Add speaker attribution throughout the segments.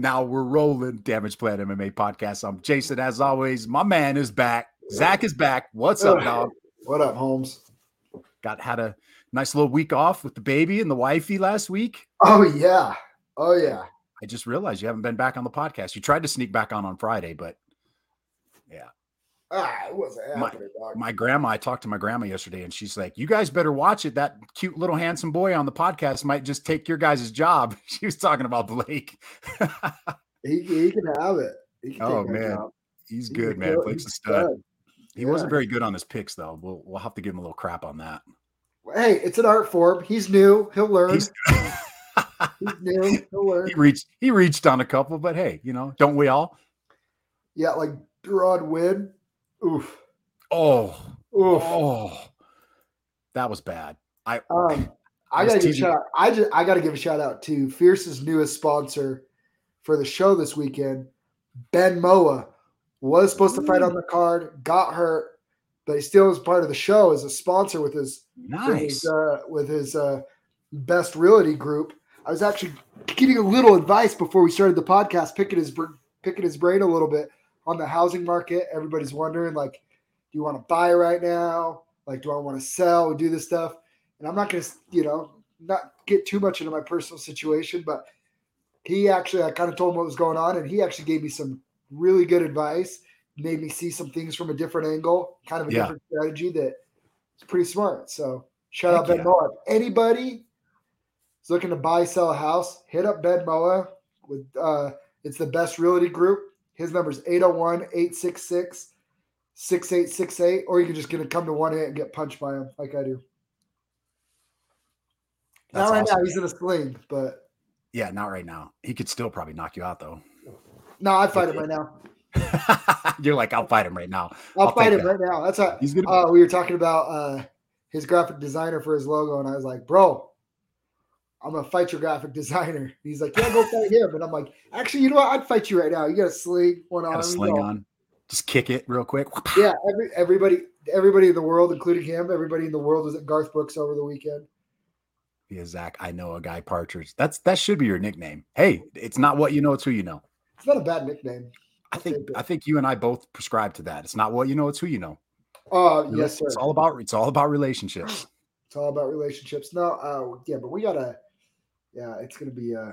Speaker 1: Now we're rolling. Damage Plan MMA podcast. I'm Jason. As always, my man is back. Zach is back. What's up, dog?
Speaker 2: What up, Holmes?
Speaker 1: Got had a nice little week off with the baby and the wifey last week.
Speaker 2: Oh yeah. Oh yeah.
Speaker 1: I just realized you haven't been back on the podcast. You tried to sneak back on on Friday, but yeah.
Speaker 2: Ah, it wasn't
Speaker 1: My-
Speaker 2: dog.
Speaker 1: My grandma, I talked to my grandma yesterday and she's like, You guys better watch it. That cute little handsome boy on the podcast might just take your guys' job. She was talking about Blake.
Speaker 2: he, he can have it. He can
Speaker 1: Oh, man. He's
Speaker 2: He's
Speaker 1: good, man. Blake's a stud. He wasn't very good on his picks, though. We'll we'll have to give him a little crap on that.
Speaker 2: Hey, it's an art form. He's new. He'll learn.
Speaker 1: He's,
Speaker 2: He's new. He'll learn.
Speaker 1: he reached he reached on a couple, but hey, you know, don't we all?
Speaker 2: Yeah, like Rod Win. Oof.
Speaker 1: Oh,
Speaker 2: Oof.
Speaker 1: oh, that was bad. I
Speaker 2: Um, I gotta give a shout out. I just I gotta give a shout out to Fierce's newest sponsor for the show this weekend, Ben Moa. Was supposed to fight on the card, got hurt, but he still is part of the show as a sponsor with his with
Speaker 1: nice.
Speaker 2: his, uh, with his uh, best realty group. I was actually getting a little advice before we started the podcast, picking his picking his brain a little bit on the housing market. Everybody's wondering, like, do you want to buy right now? Like, do I want to sell? Do this stuff? And I'm not going to, you know, not get too much into my personal situation, but he actually, I kind of told him what was going on, and he actually gave me some really good advice. Made me see some things from a different angle, kind of a
Speaker 1: Yeah.
Speaker 2: different strategy that is pretty smart. So shout
Speaker 1: Heck
Speaker 2: out Ben
Speaker 1: yeah.
Speaker 2: Moa. If anybody is looking to buy, sell a house, hit up Ben Moa with uh it's the best realty group. His number is 801-866-6868, or you can just get to come to one hit and get punched by him like I do.
Speaker 1: That's
Speaker 2: Not right
Speaker 1: awesome.
Speaker 2: now, he's in a sling, but
Speaker 1: Yeah, not right now. He could still probably knock you out though.
Speaker 2: no, I'd fight him right now.
Speaker 1: You're like, I'll fight him right now.
Speaker 2: I'll,
Speaker 1: I'll
Speaker 2: fight him
Speaker 1: that.
Speaker 2: right now. That's what
Speaker 1: He's gonna.
Speaker 2: uh, we were talking about uh, his graphic designer for his logo, and I was like, "Bro, I'm gonna fight your graphic designer." He's like, "Yeah, go fight him," and I'm like, "Actually, you know what? I'd fight you right now. You got a sling, one
Speaker 1: got a sling
Speaker 2: go."
Speaker 1: on. Just kick it real quick.
Speaker 2: Yeah, every, everybody, everybody in the world, including him, everybody in the world was at Garth Brooks over the weekend.
Speaker 1: Yeah, Zach, I know a guy Partridge. That's that should be your nickname. Hey, it's not what you know, it's who you know.
Speaker 2: It's not a bad nickname.
Speaker 1: I think. I think you and I both prescribe to that. It's not what you know, it's who you know.
Speaker 2: Oh,
Speaker 1: You
Speaker 2: yes, sir.
Speaker 1: It's all about it's all about relationships.
Speaker 2: It's all about relationships. No, uh, yeah, but we gotta. Yeah, it's gonna be. uh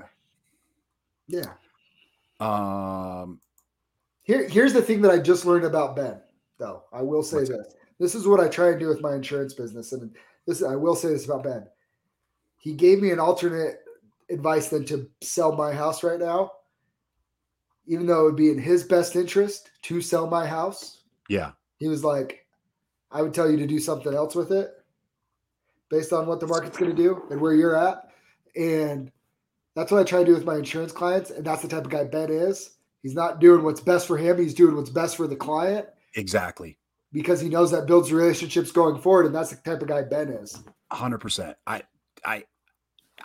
Speaker 2: Yeah.
Speaker 1: Um
Speaker 2: Here, here's the thing that I just learned about Ben, though. I will say this. This is what I try and do with my insurance business. And this I will say this about Ben. He gave me an alternate advice than to sell my house right now, even though it would be in his best interest to sell my house.
Speaker 1: yeah.
Speaker 2: He was like, I would tell you to do something else with it based on what the market's going to do and where you're at. And that's what I try to do with my insurance clients. And that's the type of guy Ben is. He's not doing what's best for him, he's doing what's best for the client
Speaker 1: Exactly.
Speaker 2: because he knows that builds relationships going forward. And that's the type of guy Ben is.
Speaker 1: hundred percent. I I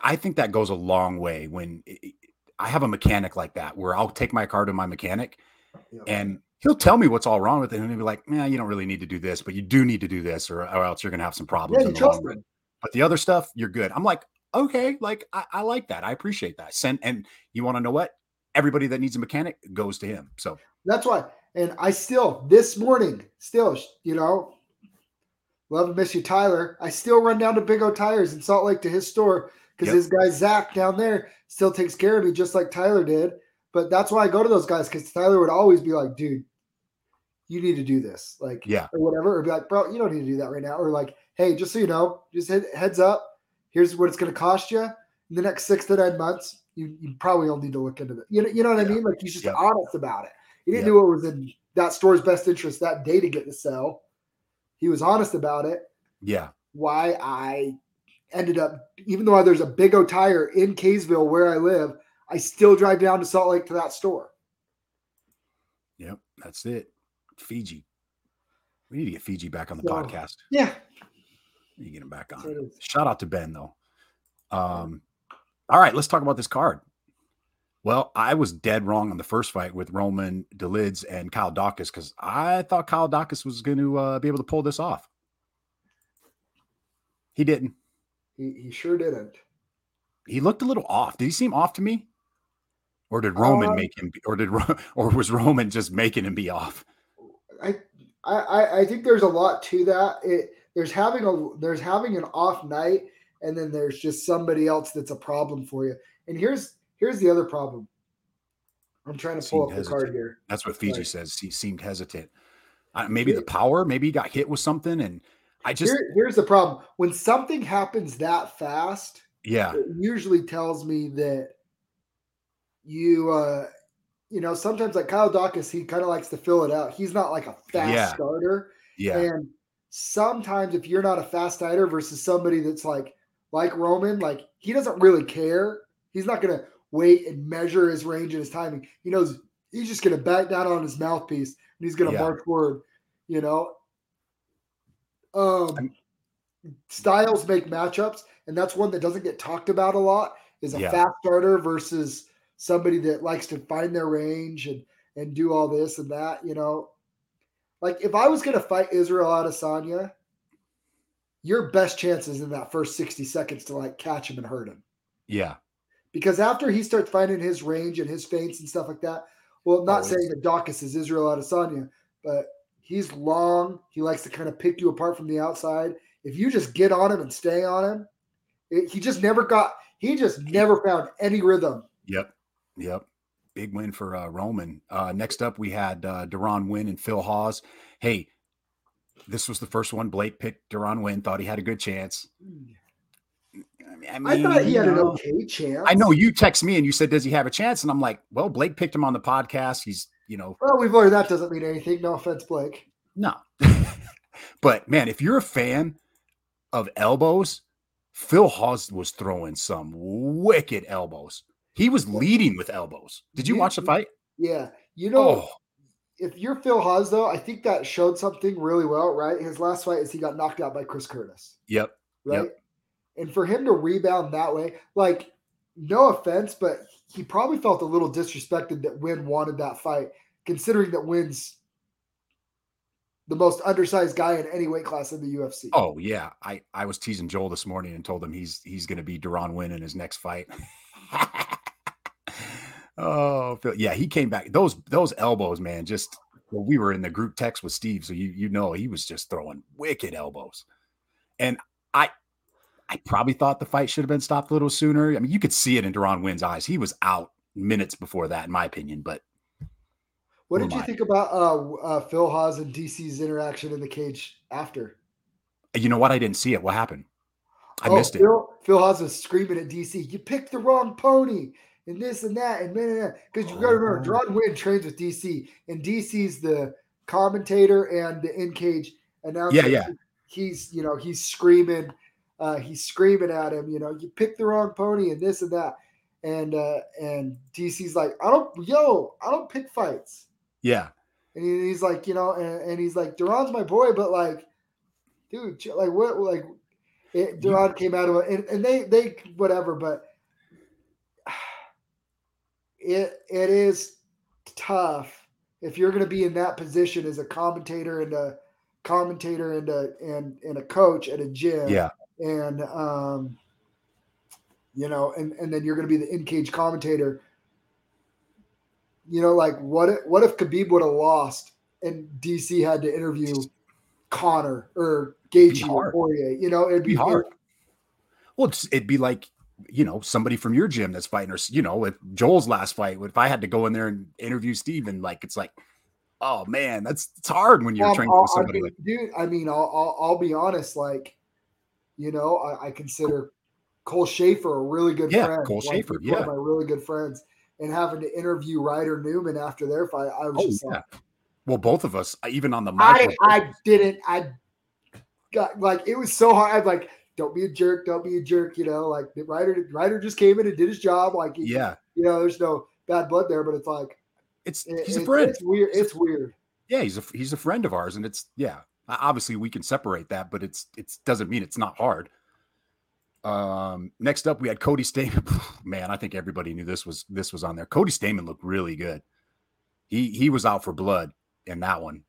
Speaker 1: I think that goes a long way when I have a mechanic like that where I'll take my car to my mechanic
Speaker 2: Yeah.
Speaker 1: and he'll tell me what's all wrong with it and he'll be like, "Man, you don't really need to do this, but you do need to do this, or, or else you're gonna have some problems
Speaker 2: Yeah,
Speaker 1: in the long run." But the other stuff, you're good. I'm like, okay, like I, I like that. I appreciate that. Send and you want to know what? Everybody that needs a mechanic goes to him. So
Speaker 2: That's why. And I still, this morning, still, you know, love and miss you, Tyler. I still run down to Big O Tires in Salt Lake to his store because
Speaker 1: Yep.
Speaker 2: his guy Zach down there still takes care of me just like Tyler did. But that's why I go to those guys because Tyler would always be like, dude, you need to do this. Like,
Speaker 1: Yeah.
Speaker 2: or whatever. Or be like, bro, you don't need to do that right now. Or like, hey, just so you know, just head, heads up. Here's what it's going to cost you in the next six to nine months. You, you probably don't need to look into it. You know, you know what I mean? Like he's just
Speaker 1: Yep.
Speaker 2: honest about it. He didn't
Speaker 1: Yep.
Speaker 2: do what was in that store's best interest that day to get the sell. He was honest about it.
Speaker 1: yeah,
Speaker 2: Why I ended up, even though there's a Big O tire in Kaysville where I live, I still drive down to Salt Lake to that store.
Speaker 1: yep, that's it. Fiji. We need to get Fiji back on the
Speaker 2: So-
Speaker 1: podcast.
Speaker 2: Yeah.
Speaker 1: To get him back on.
Speaker 2: what it is.
Speaker 1: Shout out to Ben though. Um, all right, let's talk about this card. Well, I was dead wrong on the first fight with Roman Dolidze and Kyle Daukaus because I thought Kyle Daukaus was going to uh, be able to pull this off. He didn't.
Speaker 2: He, he sure didn't.
Speaker 1: He looked a little off. Did he seem off to me? or did Roman
Speaker 2: Um,
Speaker 1: make him? Be, or did or was Roman just making him be off?
Speaker 2: I, I I- I think there's a lot to that. It there's having a there's having an off night, and then there's just somebody else that's a problem for you. And here's here's the other problem. I'm trying to pull
Speaker 1: Seemed
Speaker 2: up the card here.
Speaker 1: That's what Fiji
Speaker 2: Right.
Speaker 1: says. He seemed hesitant. Uh, maybe the power. Maybe he got hit with something, and I just
Speaker 2: Here, here's the problem. When something happens that fast,
Speaker 1: yeah
Speaker 2: it usually tells me that you uh you know sometimes like Kyle Daukaus he kind of likes to fill it out. He's not like a fast
Speaker 1: Yeah.
Speaker 2: starter.
Speaker 1: yeah
Speaker 2: And sometimes if you're not a fast starter versus somebody that's like like Roman, like he doesn't really care. He's not gonna wait and measure his range and his timing. He knows he's just gonna back down on his mouthpiece and he's gonna
Speaker 1: Yeah.
Speaker 2: march forward, you know. Um
Speaker 1: I'm-
Speaker 2: styles make matchups, and that's one that doesn't get talked about a lot. Is a
Speaker 1: Yeah.
Speaker 2: fast starter versus somebody that likes to find their range and and do all this and that. You know, like if I was going to fight Israel Adesanya, your best chances in that first sixty seconds to like catch him and hurt him,
Speaker 1: yeah
Speaker 2: because after he starts finding his range and his feints and stuff like that. Well, not
Speaker 1: Always.
Speaker 2: saying that Daukaus is Israel Adesanya, but he's long. He likes to kind of pick you apart from the outside. If you just get on him and stay on him, it, he just never got. He just never found any rhythm.
Speaker 1: Yep. Yep. Big win for uh, Roman. Uh, next up, we had uh, Deron Winn and Phil Hawes. Hey, this was the first one. Blake picked Deron Winn, thought he had a good chance. I, mean,
Speaker 2: I thought he had
Speaker 1: you
Speaker 2: an
Speaker 1: know,
Speaker 2: okay chance.
Speaker 1: I know you text me and you said, "Does he have a chance?" And I'm like, "Well, Blake picked him on the podcast. He's, you know,
Speaker 2: Well, we've learned that doesn't mean anything. No offense, Blake.
Speaker 1: no." but man, if you're a fan of elbows, Phil Hawes was throwing some wicked elbows. He was leading with elbows. Did you
Speaker 2: You-
Speaker 1: watch the fight?
Speaker 2: Yeah, you know,
Speaker 1: Oh,
Speaker 2: if you're Phil Hawes, though, I think that showed something really well. Right, his last fight is he got knocked out by Chris Curtis.
Speaker 1: yep.
Speaker 2: right?
Speaker 1: Yep.
Speaker 2: And for him to rebound that way, like, no offense, but he probably felt a little disrespected that Winn wanted that fight, considering that Winn's the most undersized guy in any weight class in the UFC.
Speaker 1: Oh yeah, I I was teasing Joel this morning and told him he's he's going to be Deron Winn in his next fight. oh Phil, yeah, he came back. Those those elbows, man. Just well, we were in the group text with Steve, so you you know he was just throwing wicked elbows, and I I probably thought the fight should have been stopped a little sooner. I mean, you could see it in Deron Winn's eyes. He was out minutes before that, in my opinion. But
Speaker 2: what did you
Speaker 1: I?
Speaker 2: think about uh, uh, Phil Hawes and DC's interaction in the cage after?
Speaker 1: you know what? I didn't see it. What happened? I
Speaker 2: Oh,
Speaker 1: missed it.
Speaker 2: Phil, Phil Hawes was screaming at DC, "You picked the wrong pony." And this and that, and then because you got to remember,
Speaker 1: Oh.
Speaker 2: Deron Winn trains with DC, and DC's the commentator and the in cage announcer.
Speaker 1: Yeah, yeah.
Speaker 2: He's you know he's screaming, uh, he's screaming at him. You know, you picked the wrong pony, and this and that, and uh, and DC's like, I don't, yo, I don't pick fights.
Speaker 1: Yeah,
Speaker 2: And he- he's like, you know, and, and he's like, Deron's my boy, but like, dude, like what, like, it, Deron came out of it, and, and they, they, whatever, but it, it is tough if you're going to be in that position as a commentator and a commentator and a, and, and a coach at a gym.
Speaker 1: yeah,
Speaker 2: And, um, you know, and, and then you're going to be the in cage commentator. You know, like what if, what if Khabib would have lost and DC had to interview Conor or Gaethje or
Speaker 1: hard.
Speaker 2: Poirier? You know, it'd
Speaker 1: be
Speaker 2: be
Speaker 1: hard. Well, it's, it'd be like you know somebody from your gym that's fighting, or you know, with Joel's last fight. If I had to go in there and interview Steven, like it's like, oh man, that's it's hard when you're
Speaker 2: Um,
Speaker 1: training
Speaker 2: I'll-
Speaker 1: with
Speaker 2: I
Speaker 1: somebody
Speaker 2: mean,
Speaker 1: like
Speaker 2: dude. I mean, I'll, I'll I'll be honest. Like, you know, I, I consider Cole Schaefer a really good
Speaker 1: Yeah,
Speaker 2: friend.
Speaker 1: Cole
Speaker 2: Like,
Speaker 1: Schaefer,
Speaker 2: he's one of
Speaker 1: yeah.
Speaker 2: my really good friends. And having to interview Ryder Newman after their fight, I was
Speaker 1: Oh,
Speaker 2: just
Speaker 1: yeah.
Speaker 2: like,
Speaker 1: well, both of us, even on the
Speaker 2: I
Speaker 1: mic.
Speaker 2: I didn't. I got like it was so hard. I'm like, don't be a jerk. Don't be a jerk. You know, like the Ryder Ryder just came in and did his job. Like, he-
Speaker 1: yeah,
Speaker 2: you know, there's no bad blood there, but it's like
Speaker 1: it's
Speaker 2: it-
Speaker 1: he's a friend.
Speaker 2: It's weird. It's weird.
Speaker 1: Yeah, he's a he's a friend of ours, and it's yeah. Obviously, we can separate that, but it's it's doesn't mean it's not hard. Um, next up, we had Cody Stamann. Man, I think everybody knew this was this was on there. Cody Stamann looked really good. He he was out for blood in that one.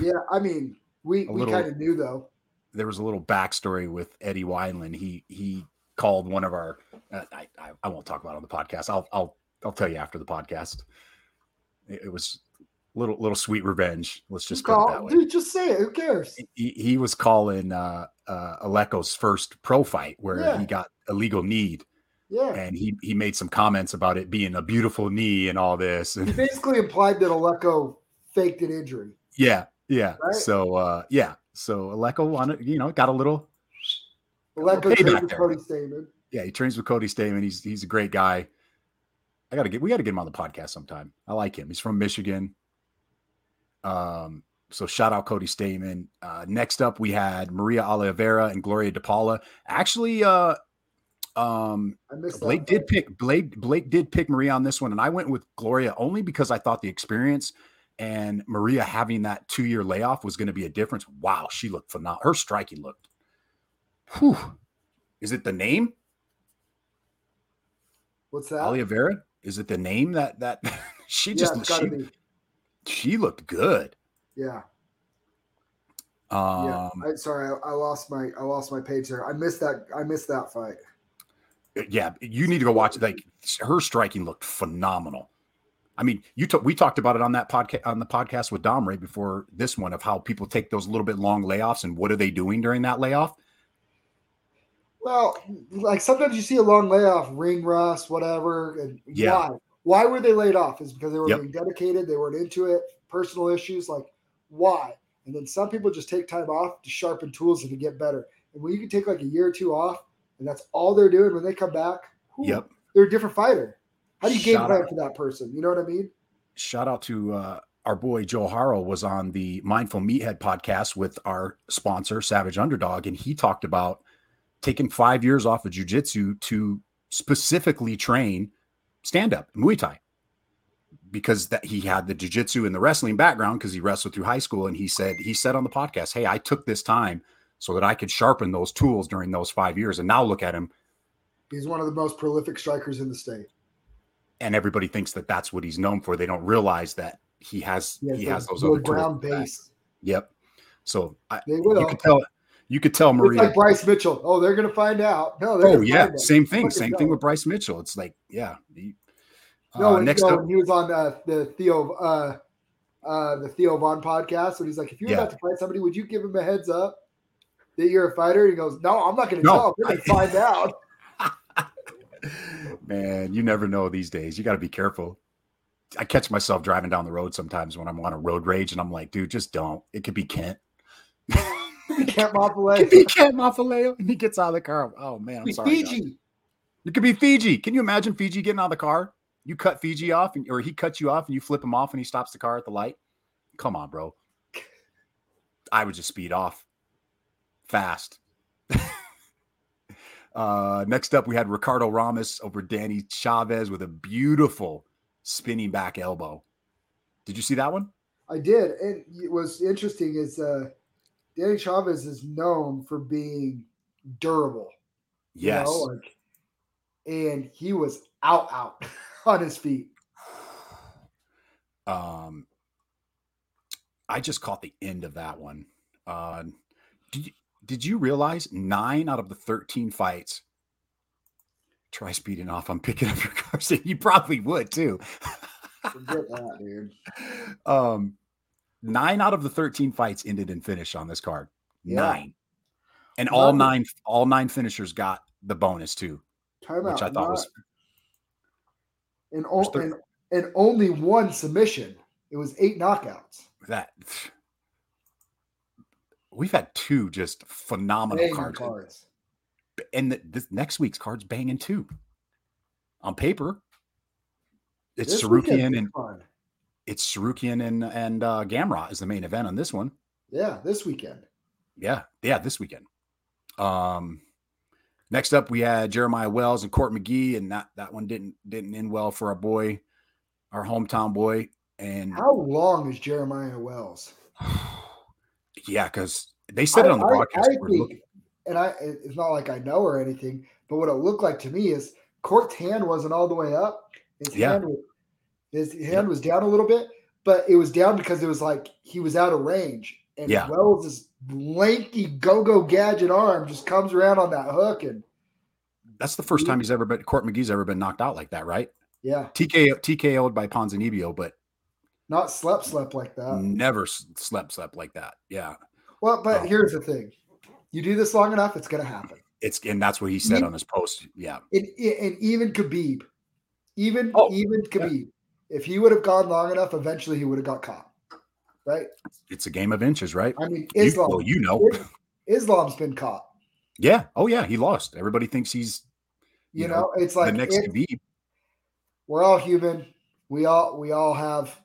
Speaker 2: Yeah, I mean, we we kind of knew though.
Speaker 1: There was a little backstory with Eddie Wineland. He he called one of our. Uh, I, I I won't talk about it on the podcast. I'll I'll I'll tell you after the podcast. It, it was little little sweet revenge. Let's just
Speaker 2: Call-
Speaker 1: put it that way.
Speaker 2: dude, just say it. Who cares?
Speaker 1: He, he was calling uh uh Aleko's first pro fight where
Speaker 2: Yeah.
Speaker 1: he got a legal need
Speaker 2: Yeah.
Speaker 1: and he he made some comments about it being a beautiful knee and all this
Speaker 2: He basically implied that Aleko faked an injury.
Speaker 1: yeah yeah
Speaker 2: Right.
Speaker 1: so uh yeah so Aleko wanted you know got a little
Speaker 2: Aleko trained with. Cody Stamann.
Speaker 1: yeah he trains with Cody Stamann he's he's a great guy I gotta get we gotta get him on the podcast sometime I like him he's from Michigan um so shout out Cody Stamann uh next up we had Maria Oliveira and Gloria DePaula actually uh um Blake did pick Blake. Blake did pick Maria on this one, and I went with Gloria only because I thought the experience and Maria having that two year layoff was going to be a difference. Wow, she looked phenomenal. Her striking looked. Whew. Is it the name
Speaker 2: What's that?
Speaker 1: Oliveira? Is it the name that that she just
Speaker 2: it's
Speaker 1: she,
Speaker 2: be.
Speaker 1: she looked good.
Speaker 2: Yeah.
Speaker 1: Um,
Speaker 2: Yeah. I, sorry, I, I lost my I lost my page there. I missed that. I missed that fight.
Speaker 1: yeah, you need to go watch. Like her striking looked phenomenal. I mean, you took we talked about it on that podcast on the podcast with Dom right before this one of how people take those little bit long layoffs and what are they doing during that layoff?
Speaker 2: Well, like sometimes you see a long layoff, ring rust, whatever. And
Speaker 1: Yeah.
Speaker 2: why? Why were they laid off? Is because they were
Speaker 1: Yep.
Speaker 2: being dedicated, they weren't into it, personal issues. Like why? And then some people just take time off to sharpen tools and to get better. And when you can take like a year or two off, and that's all they're doing when they come back, whew,
Speaker 1: Yep.
Speaker 2: they're a different fighter. How do you game plan for that person? You know what I mean?
Speaker 1: Shout out to uh, our boy Joe Harrell was on the Mindful Meathead podcast with our sponsor Savage Underdog, and he talked about taking five years off of jujitsu to specifically train stand up Muay Thai because that he had the jujitsu and the wrestling background because he wrestled through high school, and he said he said on the podcast, "Hey, I took this time so that I could sharpen those tools during those five years, and now look at him."
Speaker 2: He's one of the most prolific strikers in the state.
Speaker 1: And everybody thinks that that's what he's known for. They don't realize that he has
Speaker 2: He has,
Speaker 1: he has those other tools.
Speaker 2: ground
Speaker 1: back.
Speaker 2: base.
Speaker 1: Yep. So I, you could tell you could tell
Speaker 2: It's like Bryce Mitchell. Oh, they're gonna find out. No, they're
Speaker 1: oh yeah, same thing.
Speaker 2: Fucking
Speaker 1: Same
Speaker 2: go.
Speaker 1: thing with Bryce Mitchell. It's like yeah. he-
Speaker 2: No,
Speaker 1: uh, next
Speaker 2: no,
Speaker 1: up,
Speaker 2: he was on uh, the Theo uh, uh, the Theo Von podcast, and he's like, "If you're
Speaker 1: Yeah.
Speaker 2: about to fight somebody, would you give him a heads up that you're a fighter?" And he goes, "No, I'm not going to
Speaker 1: No,
Speaker 2: tell going to
Speaker 1: I-
Speaker 2: find out."
Speaker 1: Man, you never know these days. You got to be careful. I catch myself driving down the road sometimes when I'm on a road rage, and I'm like, dude, just don't. It could be Kent.
Speaker 2: Can't mop
Speaker 1: It could be Kent Mafaleo, and he gets out of the car. Oh man, I'm sorry.
Speaker 2: Fiji.
Speaker 1: It could be Fiji. Can you imagine Fiji getting out of the car? You cut Fiji off, and, or he cuts you off, and you flip him off, and he stops the car at the light. Come on, bro. I would just speed off fast. Uh, next up, we had Ricardo Ramos over Danny Chavez with a beautiful spinning back elbow. Did you see that one?
Speaker 2: I did, and it was interesting. Is uh, Danny Chavez is known for being durable. you
Speaker 1: Yes.
Speaker 2: know, like, and he was out, out on his feet.
Speaker 1: Um, I just caught the end of that one. Uh, did you, did you realize nine out of the thirteen fights? Try speeding off. I'm picking up your car. So you probably would too.
Speaker 2: Forget that, dude.
Speaker 1: um, nine out of the thirteen fights ended in finish on this card.
Speaker 2: Yeah.
Speaker 1: Nine, and all
Speaker 2: None.
Speaker 1: nine, all nine finishers got the bonus too,
Speaker 2: Time
Speaker 1: which
Speaker 2: out.
Speaker 1: I thought was
Speaker 2: and, o- and and only one submission. It was eight knockouts.
Speaker 1: that. We've had two just phenomenal
Speaker 2: Banging
Speaker 1: cards.
Speaker 2: cards.
Speaker 1: and the, this next week's card's banging too. On paper, it's
Speaker 2: This
Speaker 1: Sarukian and
Speaker 2: fun.
Speaker 1: it's Sarukian and and uh, Gamrot is the main event on this one.
Speaker 2: yeah, this weekend.
Speaker 1: Yeah, yeah, this weekend. Um, next up we had Jeremiah Wells and Court McGee, and that that one didn't didn't end well for our boy, our hometown boy. And
Speaker 2: How long is Jeremiah Wells?
Speaker 1: yeah, because they said it on the
Speaker 2: I- I-
Speaker 1: broadcast.
Speaker 2: I think- and I it's not like I know or anything, but what it looked like to me is Court's hand wasn't all the way up. His
Speaker 1: Yeah.
Speaker 2: hand was, his hand was down a little bit, but it was down because it was like he was out of range. And
Speaker 1: Yeah.
Speaker 2: Wells' lanky go-go gadget arm just comes around on that hook and
Speaker 1: That's the first time he's ever been Court McGee's ever been knocked out like that, right?
Speaker 2: Yeah,
Speaker 1: TK TKO'd by Ponzinibbio, but
Speaker 2: not slept slept like that.
Speaker 1: never slept slept like that. Yeah,
Speaker 2: Well, but
Speaker 1: Oh.
Speaker 2: here's the thing: you do this long enough, it's gonna happen.
Speaker 1: it's and that's what he said
Speaker 2: You-
Speaker 1: on his post. Yeah,
Speaker 2: And, and even Khabib, even
Speaker 1: Oh,
Speaker 2: even Khabib, if he would have gone long enough, eventually he would have got caught. Right?
Speaker 1: it's a game of inches, right?
Speaker 2: I mean,
Speaker 1: You-
Speaker 2: Islam.
Speaker 1: well, you know,
Speaker 2: Islam's been caught.
Speaker 1: yeah. Oh yeah, he lost. Everybody thinks he's
Speaker 2: You,
Speaker 1: You
Speaker 2: know,
Speaker 1: know,
Speaker 2: it's like
Speaker 1: the next
Speaker 2: it-
Speaker 1: Khabib.
Speaker 2: we're all human. We all we all have.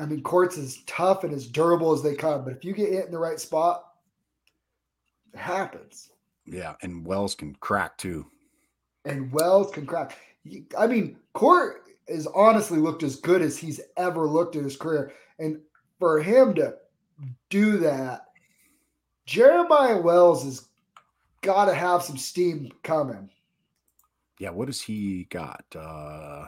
Speaker 2: I mean, courts as tough and as durable as they come, but if you get hit in the right spot, it happens.
Speaker 1: Yeah, and Wells can crack too.
Speaker 2: And Wells can crack. I mean, Court has honestly looked as good as he's ever looked in his career, and for him to do that, Jeremiah Wells has got to have some steam coming.
Speaker 1: Yeah, what does he got? Uh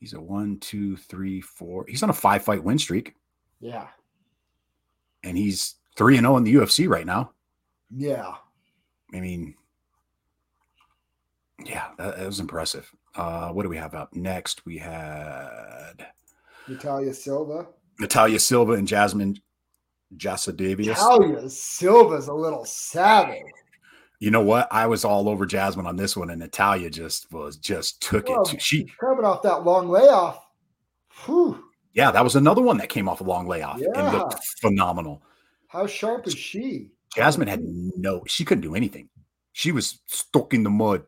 Speaker 1: he's a one, two, three, four. He's on a five fight win streak,
Speaker 2: Yeah,
Speaker 1: and he's three and zero in the UFC right now.
Speaker 2: yeah.
Speaker 1: I mean, yeah, that, that was impressive. Uh, what do we have up next? We had
Speaker 2: Natalia Silva.
Speaker 1: Natalia Silva and Jasmine Jasadavius.
Speaker 2: Natalia Silva's a little savage.
Speaker 1: You know what? I was all over Jasmine on this one, and Natalia just was just took
Speaker 2: Well,
Speaker 1: it. She,
Speaker 2: coming off that long layoff. Whew,
Speaker 1: yeah, that was another one that came off a long layoff and
Speaker 2: Yeah.
Speaker 1: looked phenomenal.
Speaker 2: how sharp is she?
Speaker 1: Jasmine had no, she couldn't do anything. She was stuck in the mud,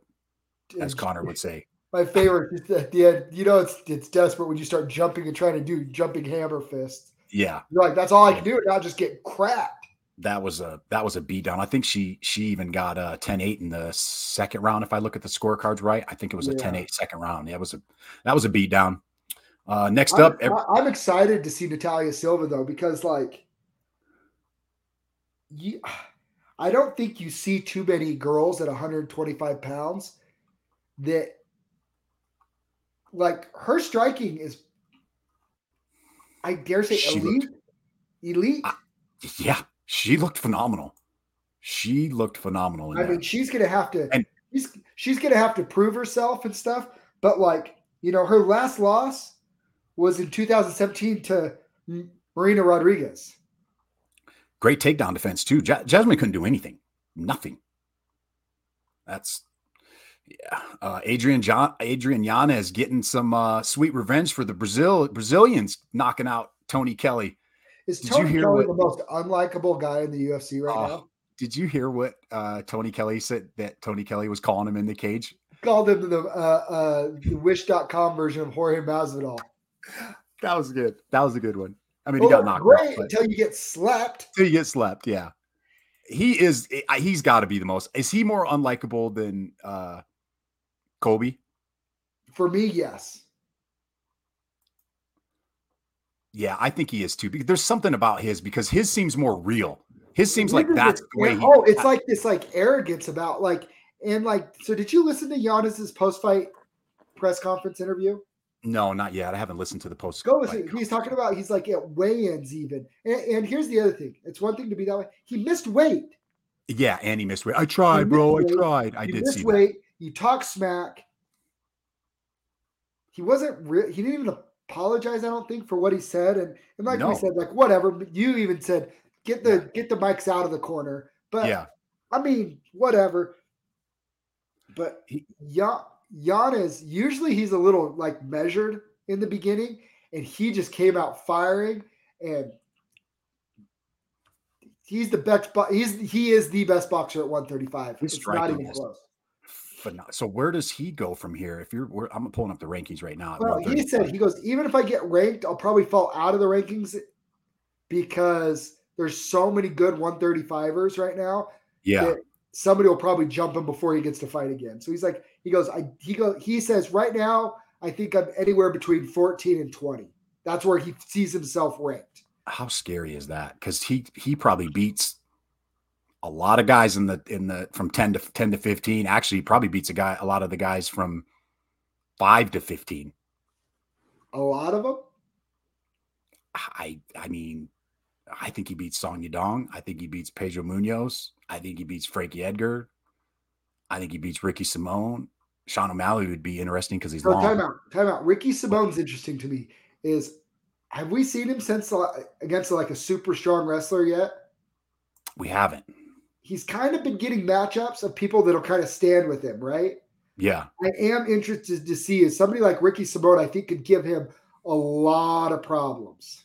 Speaker 1: as
Speaker 2: And
Speaker 1: Conor would say.
Speaker 2: My favorite is at the end. You know, it's it's desperate when you start jumping and trying to do jumping hammer fists.
Speaker 1: Yeah,
Speaker 2: You're like, that's all I can do, and now just get cracked.
Speaker 1: That was a that was a beat down. I think she she even got a 10-8 in the second round. If I look at the scorecards right, I think it was a
Speaker 2: Yeah.
Speaker 1: 10-8 second round. Yeah, it was a that was a beat down. Uh, next
Speaker 2: I'm,
Speaker 1: up, ev-
Speaker 2: I- I'm excited to see Natalia Silva though, because like, you, I don't think you see too many girls at 125 pounds that, like, her striking is, I dare say,
Speaker 1: She
Speaker 2: elite. elite.
Speaker 1: yeah, she looked phenomenal. She looked phenomenal.
Speaker 2: I
Speaker 1: that.
Speaker 2: mean, she's gonna have to.
Speaker 1: And-
Speaker 2: she's she's gonna have to prove herself and stuff. But like, you know, her last loss was in 2017 to Marina Rodriguez.
Speaker 1: Great takedown defense too. Ja- Jasmine couldn't do anything, nothing. That's yeah. Uh, Adrian John Adrian Yana is getting some uh, sweet revenge for the Brazil Brazilians knocking out Tony Kelly.
Speaker 2: Is
Speaker 1: Did
Speaker 2: Tony Kelly
Speaker 1: what-
Speaker 2: the most unlikable guy in the UFC right
Speaker 1: Oh,
Speaker 2: now?
Speaker 1: Did you hear what uh, Tony Kelly said that Tony Kelly was calling him in the cage?
Speaker 2: Called him the uh, uh, the Wish.com version of Jorge Masvidal.
Speaker 1: That was good. That was a good one. I mean, he
Speaker 2: Oh,
Speaker 1: got knocked
Speaker 2: great
Speaker 1: out, but
Speaker 2: until you get slapped.
Speaker 1: till you get slapped. Yeah, he is. He's got to be the most. Is he more unlikable than uh, Kobe?
Speaker 2: For me, yes.
Speaker 1: Yeah, I think he is too. Because there's something about his because his seems more real. His seems like that's the way he.
Speaker 2: oh, it's like this like arrogance about like and like. So did you listen to Giannis's post fight press conference interview?
Speaker 1: no, not yet. I haven't listened to the post.
Speaker 2: Go listen. He's talking about he's like at weigh-ins even. And, and here's the other thing. It's one thing to be that way. He missed weight.
Speaker 1: Yeah, and he missed weight. I tried, bro. I tried. I
Speaker 2: he
Speaker 1: did see that.
Speaker 2: weight. You talk smack. He wasn't real. He didn't even apologize. I don't think for what he said. And and like
Speaker 1: No.
Speaker 2: we said, like whatever. You even said get the get the mics out of the corner. But
Speaker 1: Yeah,
Speaker 2: I mean whatever. But
Speaker 1: He-
Speaker 2: Ya- Giannis usually he's a little like measured in the beginning, and he just came out firing and. He's the best. bo- He's he is the best boxer at 135.
Speaker 1: His
Speaker 2: it's not even close.
Speaker 1: Phenom- So where does he go from here? If you're, we're, I'm pulling up the rankings right now.
Speaker 2: Well, he said he goes, even if I get ranked, I'll probably fall out of the rankings because there's so many good 135ers right now.
Speaker 1: yeah,
Speaker 2: somebody will probably jump him before he gets to fight again. So he's like, he goes, I he go, he says right now, I think I'm anywhere between 14 and 20. That's where he sees himself ranked.
Speaker 1: how scary is that? Because he he probably beats a lot of guys in the in the from 10 to 10 to 15. Actually, probably beats a guy a lot of the guys from five to 15.
Speaker 2: A lot of them.
Speaker 1: I I mean, I think he beats Song Yadong. I think he beats Pedro Munoz. I think he beats Frankie Edgar. I think he beats Ricky Simone. Sean O'Malley would be interesting because he's
Speaker 2: No,
Speaker 1: long.
Speaker 2: time out. Time out. Ricky Simone's interesting to me. Is have we seen him since uh, against like a super strong wrestler yet?
Speaker 1: We haven't.
Speaker 2: He's kind of been getting matchups of people that'll kind of stand with him, right?
Speaker 1: Yeah.
Speaker 2: I am interested to see is somebody like Ricky Simone. I think could give him a lot of problems.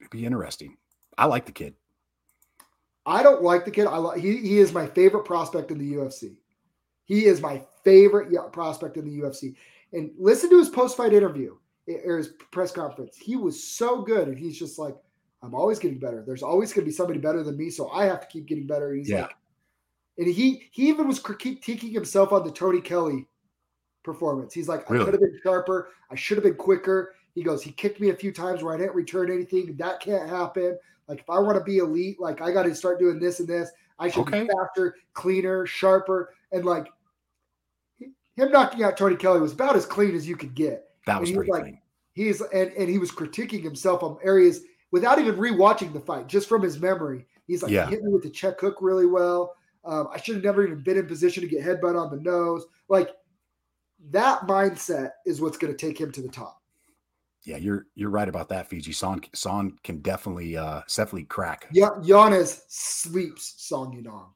Speaker 1: It'd be interesting. I like the kid.
Speaker 2: I don't like the kid. I like he he is my favorite prospect in the UFC. He is my favorite prospect in the UFC. And listen to his post fight interview or his press conference. He was so good, and he's just like, "I'm always getting better. There's always going to be somebody better than me, so I have to keep getting better." And he's
Speaker 1: Yeah.
Speaker 2: like, and he he even was critiquing himself on the Tony Kelly performance. He's like, "I could have been sharper. I should have been quicker." He goes, "He kicked me a few times where I didn't return anything. That can't happen." Like if I want to be elite, like I got to start doing this and this. I should
Speaker 1: Okay.
Speaker 2: be faster, cleaner, sharper, and like him knocking out Tony Kelly was about as clean as you could get.
Speaker 1: That was
Speaker 2: was like-
Speaker 1: clean.
Speaker 2: He's and and he was critiquing himself on areas without even rewatching the fight, just from his memory. He's like,
Speaker 1: Yeah.
Speaker 2: he hit me with the check hook really well. Um, I should have never even been in position to get headbutt on the nose. Like that mindset is what's going to take him to the top.
Speaker 1: Yeah, you're you're right about that, Fiji. Son Son can definitely uh definitely crack.
Speaker 2: Yeah, Giannis sleeps Song Yudong,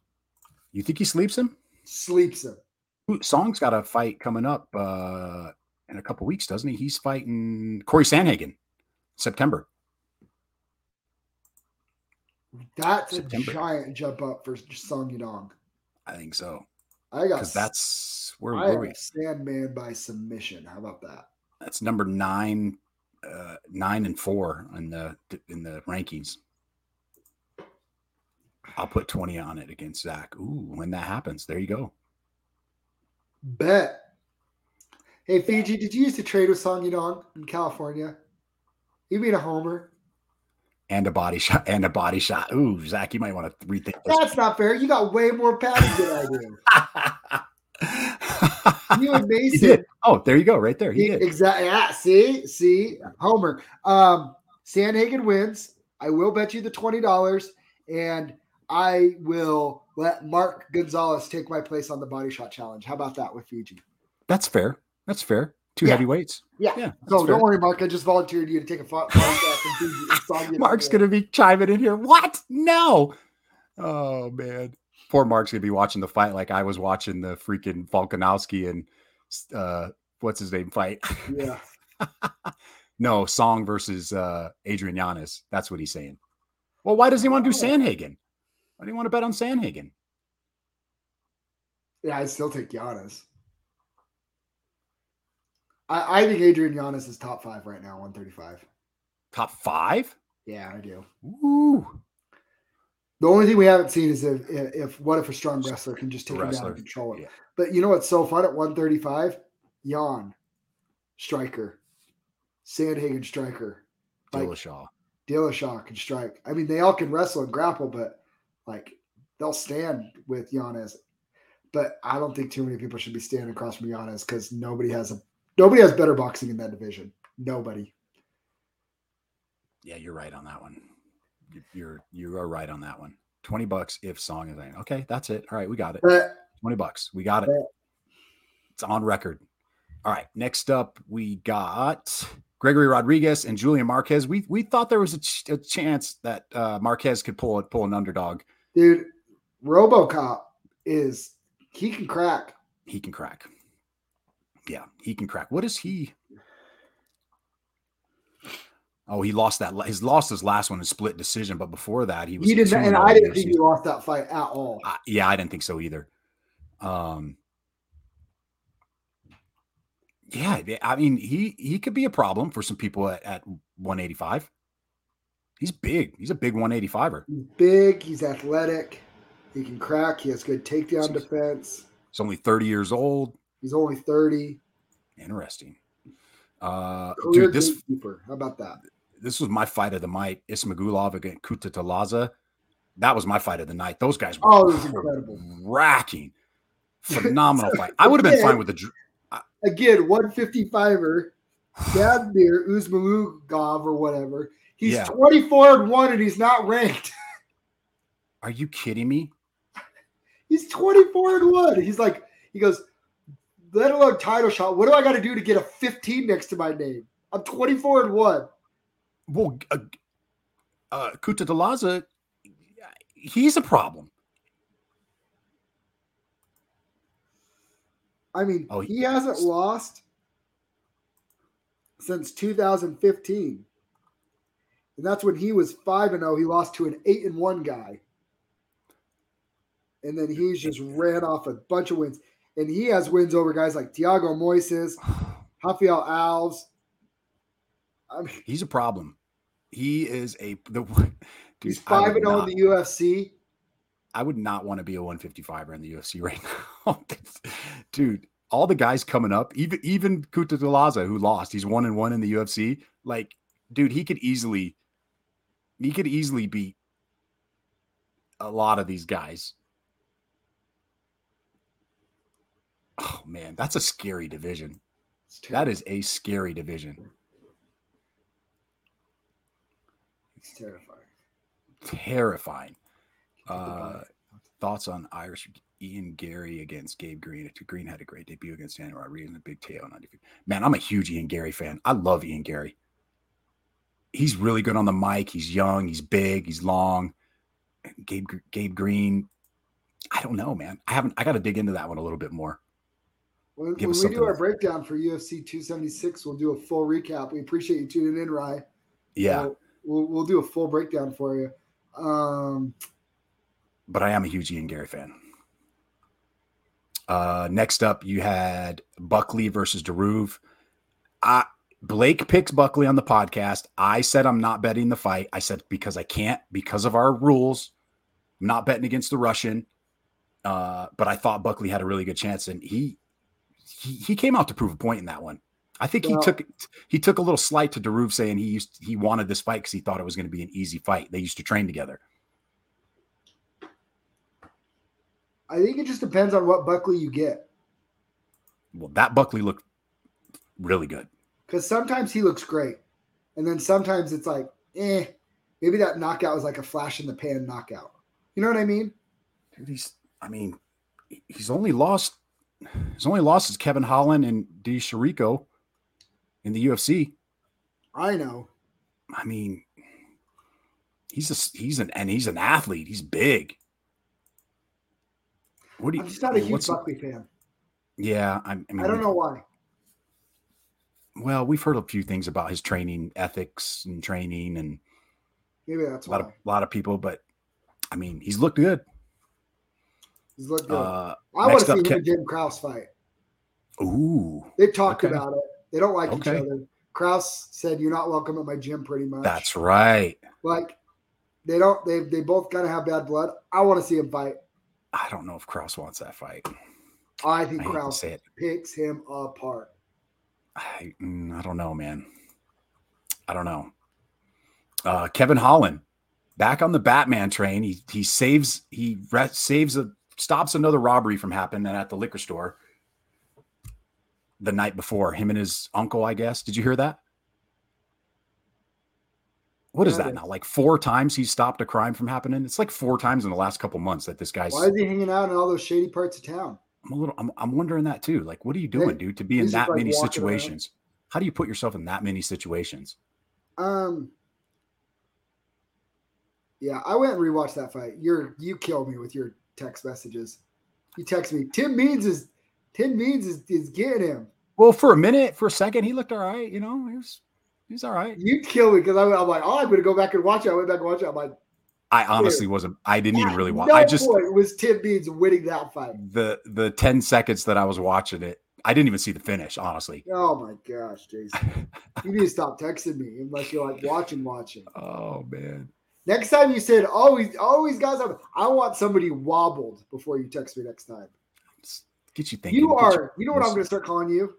Speaker 1: You think he sleeps him?
Speaker 2: sleeps him.
Speaker 1: Song's got a fight coming up uh in a couple weeks, doesn't he? He's fighting Corey Sanhagen September.
Speaker 2: That's
Speaker 1: September.
Speaker 2: a giant jump up for Song Yudong.
Speaker 1: I think so.
Speaker 2: I got
Speaker 1: that's where,
Speaker 2: I
Speaker 1: where we
Speaker 2: Sandman by submission. How about that?
Speaker 1: that's number nine, uh nine and four in the in the rankings. I'll put 20 on it against Zach. Ooh, when that happens, there you go.
Speaker 2: Bet. Hey Fiji, did you used to trade with Song Yudong in California? You mean a homer?
Speaker 1: And a body shot, and a body shot. Ooh, Zach, you might want to rethink this.
Speaker 2: That's not fair. You got way more padding than I do. You and
Speaker 1: he
Speaker 2: Mason.
Speaker 1: Oh, there you go, right there. He did.
Speaker 2: Exactly. Yeah. See, see, Homer. Um, Sandhagen wins. I will bet you the twenty dollars, and I will let Mark Gonzalez take my place on the body shot challenge. How about that with Fiji?
Speaker 1: That's fair. That's fair. Two
Speaker 2: Yeah.
Speaker 1: heavyweights.
Speaker 2: Yeah.
Speaker 1: Yeah.
Speaker 2: So
Speaker 1: that's
Speaker 2: don't worry, Mark. I just volunteered you to take a fo- podcast and Fiji. and Song Yudong.
Speaker 1: Mark's gonna be chiming in here. What? No. Oh man. Poor Mark's gonna be watching the fight like I was watching the freaking Volkanovski and uh what's his name fight.
Speaker 2: Yeah.
Speaker 1: no, Song versus uh Adrian Yanis. That's what he's saying. Well, why does he want to do. Sandhagen? Why do you want to bet on Sandhagen?
Speaker 2: Yeah, I'd still take Giannis. I, I think Adrian Giannis is top five right now, 135.
Speaker 1: Top five?
Speaker 2: Yeah, I do.
Speaker 1: Ooh.
Speaker 2: The only thing we haven't seen is if, if, what if a strong wrestler can just take him down and control him.
Speaker 1: yeah.
Speaker 2: But you know what's so fun at 135? Jan, striker, Sandhagen, striker, like
Speaker 1: Dillashaw.
Speaker 2: Dillashaw can strike. I mean, they all can wrestle and grapple, but like they'll stand with Giannis. But I don't think too many people should be standing across from Giannis because nobody has a nobody has better boxing in that division. Nobody.
Speaker 1: Yeah, you're right on that one. You- You're you are right on that one. 20 bucks if song is in. Okay, that's it. All right, we got it. 20 bucks. We got it. It's on record. All right. Next up, we got Gregory Rodriguez and Julian Marquez. We we thought there was a, ch- a chance that uh, Marquez could pull it, pull an underdog.
Speaker 2: dude, RoboCop is he can crack.
Speaker 1: He can crack. Yeah, he can crack. What is he? Oh, he lost that. He's lost his last one in split decision, but before that, he was.
Speaker 2: He didn't, and I didn't think he lost that fight at all.
Speaker 1: I- yeah, I didn't think so either. Um, yeah, I mean, he he could be a problem for some people at, at 185. He's big. He's a big 185er.
Speaker 2: He's big. He's athletic. He can crack. He has good takedown defense.
Speaker 1: He's only 30 years old.
Speaker 2: He's only thirty.
Speaker 1: Interesting. Uh, dude, this
Speaker 2: gatekeeper. How about that?
Speaker 1: this was my fight of the night. Ismagulov against Kuta Talaza. That was my fight of the night. Those guys were
Speaker 2: Oh, incredible.
Speaker 1: racking. Phenomenal fight. I would have been fine with the
Speaker 2: Again, 155er, Dadmir Uzmalugov or whatever. He's
Speaker 1: Yeah.
Speaker 2: 24 and 1 and he's not ranked.
Speaker 1: Are you kidding me?
Speaker 2: He's 24 and one. He's like, he goes, let alone title shot. What do I got to do to get a 15 next to my name? I'm 24 and one.
Speaker 1: Well, uh, uh, Kuta Delaza, he's a problem.
Speaker 2: I mean, oh, he hasn't lost since 2015. And that's when he was 5 and 0. He lost to an 8 and 1 guy. And then he's just ran off a bunch of wins. And he has wins over guys like Thiago Moises, Rafael Alves.
Speaker 1: I mean, he's a problem. He is a the
Speaker 2: dude, he's 5 and 0 in the UFC.
Speaker 1: I would not want to be a 155er in the UFC right now. dude, all the guys coming up, even even Kuta Delaza, who lost, he's one and one in the UFC. Like, dude, he could easily he could easily beat a lot of these guys. Oh man, that's a scary division. That is a scary division.
Speaker 2: It's terrifying.
Speaker 1: Terrifying. Uh, thoughts on Irish Ian Gary against Gabe Green? Green had a great debut against Daniel Rodriguez and a big tail. Man, I'm a huge Ian Gary fan. I love Ian Gary. he's really good on the mic. He's young, he's big, he's long. Gabe Gabe Green, I don't know, man. I haven't. I got to dig into that one a little bit more.
Speaker 2: When, when we do our breakdown for UFC 276, we'll do a full recap. We appreciate you tuning in, Rye.
Speaker 1: Yeah,
Speaker 2: we'll, we'll, we'll do a full breakdown for you. Um,
Speaker 1: but I am a huge Ian Gary fan. Uh, next up, you had Buckley versus Deruve. I Blake picks Buckley on the podcast. I said I'm not betting the fight. I said because I can't because of our rules. I'm not betting against the Russian. Uh, but I thought Buckley had a really good chance, and he he, he came out to prove a point in that one. I think he took he took a little slight to Deruve saying he used he wanted this fight because he thought it was going to be an easy fight. They used to train together.
Speaker 2: I think it just depends on what Buckley you get.
Speaker 1: Well, that Buckley looked really good
Speaker 2: because sometimes he looks great, and then sometimes it's like, eh, maybe that knockout was like a flash in the pan knockout. You know what I mean?
Speaker 1: Dude, he's, I mean, he's only lost, his only loss is Kevin Holland and D. Chirico in the UFC.
Speaker 2: I know.
Speaker 1: I mean, he's a he's an and he's an athlete. He's big.
Speaker 2: What do you? I'm just not a huge Buckley fan.
Speaker 1: Yeah, I, I mean,
Speaker 2: I don't know why
Speaker 1: well, we've heard a few things about his training ethics and training, and
Speaker 2: maybe that's
Speaker 1: a lot of a lot of people. But I mean, he's looked good.
Speaker 2: He's looked good. Uh, I want to see him and Jim Krause fight.
Speaker 1: Ooh,
Speaker 2: they've talked okay. about it. They don't like okay. each other. Krause said, "You're not welcome at my gym." Pretty much.
Speaker 1: That's right.
Speaker 2: Like they don't. They they both kind of have bad blood. I want to see him fight.
Speaker 1: I don't know if Krause wants that fight.
Speaker 2: I think I Krause picks him apart.
Speaker 1: I, mm, I don't know, man. I don't know. Uh, Kevin Holland back on the Batman train. He he saves he re- saves a stops another robbery from happening at the liquor store the night before. Him and his uncle, I guess. Did you hear that? What is that now? Like four times he stopped a crime from happening. It's like four times in the last couple months that this guy's.
Speaker 2: Why is he hanging out in all those shady parts of town?
Speaker 1: I'm a little. I'm, I'm wondering that too. Like, what are you doing, dude, to be in that like many situations? Around. How do you put yourself in that many situations?
Speaker 2: Um. Yeah, I went and rewatched that fight. You're you killed me with your text messages. He texts me. Tim Means is Tim Means is, is getting him.
Speaker 1: Well, for a minute, for a second, he looked all right. You know, he was he's all right.
Speaker 2: You kill me because I'm, I'm, like, oh, I'm going to go back and watch it. I went back and watch it. I'm like,
Speaker 1: I honestly wasn't. I didn't even really watch. No I just
Speaker 2: it was Tim Means winning that fight.
Speaker 1: The the ten seconds that I was watching it, I didn't even see the finish. Honestly.
Speaker 2: Oh my gosh, Jason! you need to stop texting me unless you're like watching, watching.
Speaker 1: Oh man.
Speaker 2: Next time you said always, always guys. I want somebody wobbled before you text me next time.
Speaker 1: Get you thinking.
Speaker 2: You are. You, you know what I'm going to start calling you?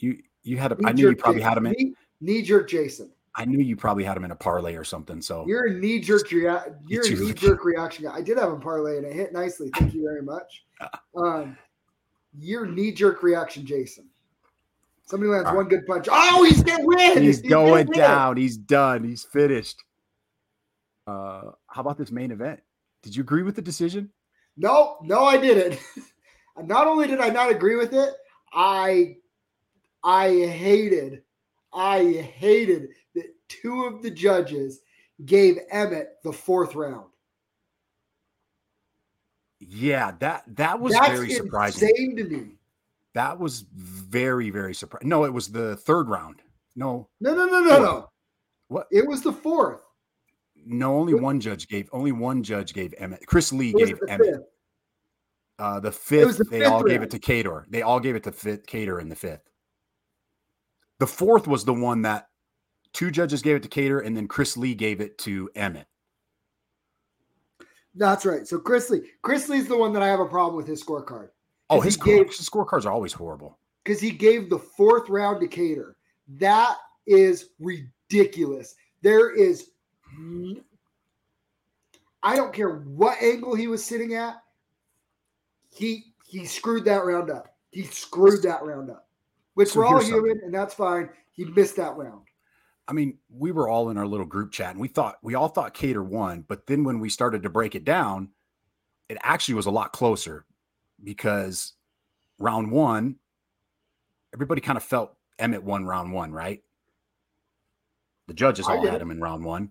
Speaker 1: You you had. A, I knew you probably Jason. had him in.
Speaker 2: Knee jerk Jason.
Speaker 1: I knew you probably had him in a parlay or something. So
Speaker 2: you're a knee jerk rea- you're a knee jerk reaction guy. I did have a parlay and it hit nicely. Thank you very much. Um, you're knee jerk reaction, Jason. Somebody lands right. one good punch. Oh, he's gonna win.
Speaker 1: He's, he's going down. He's done. He's finished. Uh, how about this main event? Did you agree with the decision?
Speaker 2: No, no, I didn't. not only did I not agree with it, I I hated, I hated that two of the judges gave Emmett the fourth round.
Speaker 1: Yeah, that that was
Speaker 2: That's
Speaker 1: very surprising.
Speaker 2: insane to me.
Speaker 1: That was very very surprising. No, it was the third round. No,
Speaker 2: No, no, no, no, no.
Speaker 1: What?
Speaker 2: It was the fourth.
Speaker 1: No. Only one judge gave. Only one judge gave Emmett. Chris Lee gave Emmett.
Speaker 2: fifth.
Speaker 1: Uh, the fifth,
Speaker 2: the
Speaker 1: they
Speaker 2: fifth
Speaker 1: all gave it to Kattar. They all gave it to fifth, Kattar in the fifth. The fourth was the one that two judges gave it to Kattar, and then Chris Lee gave it to Emmett.
Speaker 2: That's right. So Chris Lee, Chris Lee's the one that I have a problem with his scorecard
Speaker 1: Oh, his,
Speaker 2: gave-
Speaker 1: his scorecards are always horrible.
Speaker 2: because he gave the fourth round to Kattar. That is ridiculous. There is, Mm-hmm. I don't care what angle he was sitting at. He he screwed that round up. He screwed that round up. Which
Speaker 1: So
Speaker 2: we're all
Speaker 1: here's something.
Speaker 2: human, and that's fine. He missed that round.
Speaker 1: I mean, we were all in our little group chat, and we thought we all thought Kattar won, but then when we started to break it down, it actually was a lot closer because round one, everybody kind of felt Emmett won round one, right? The judges all had him in round one.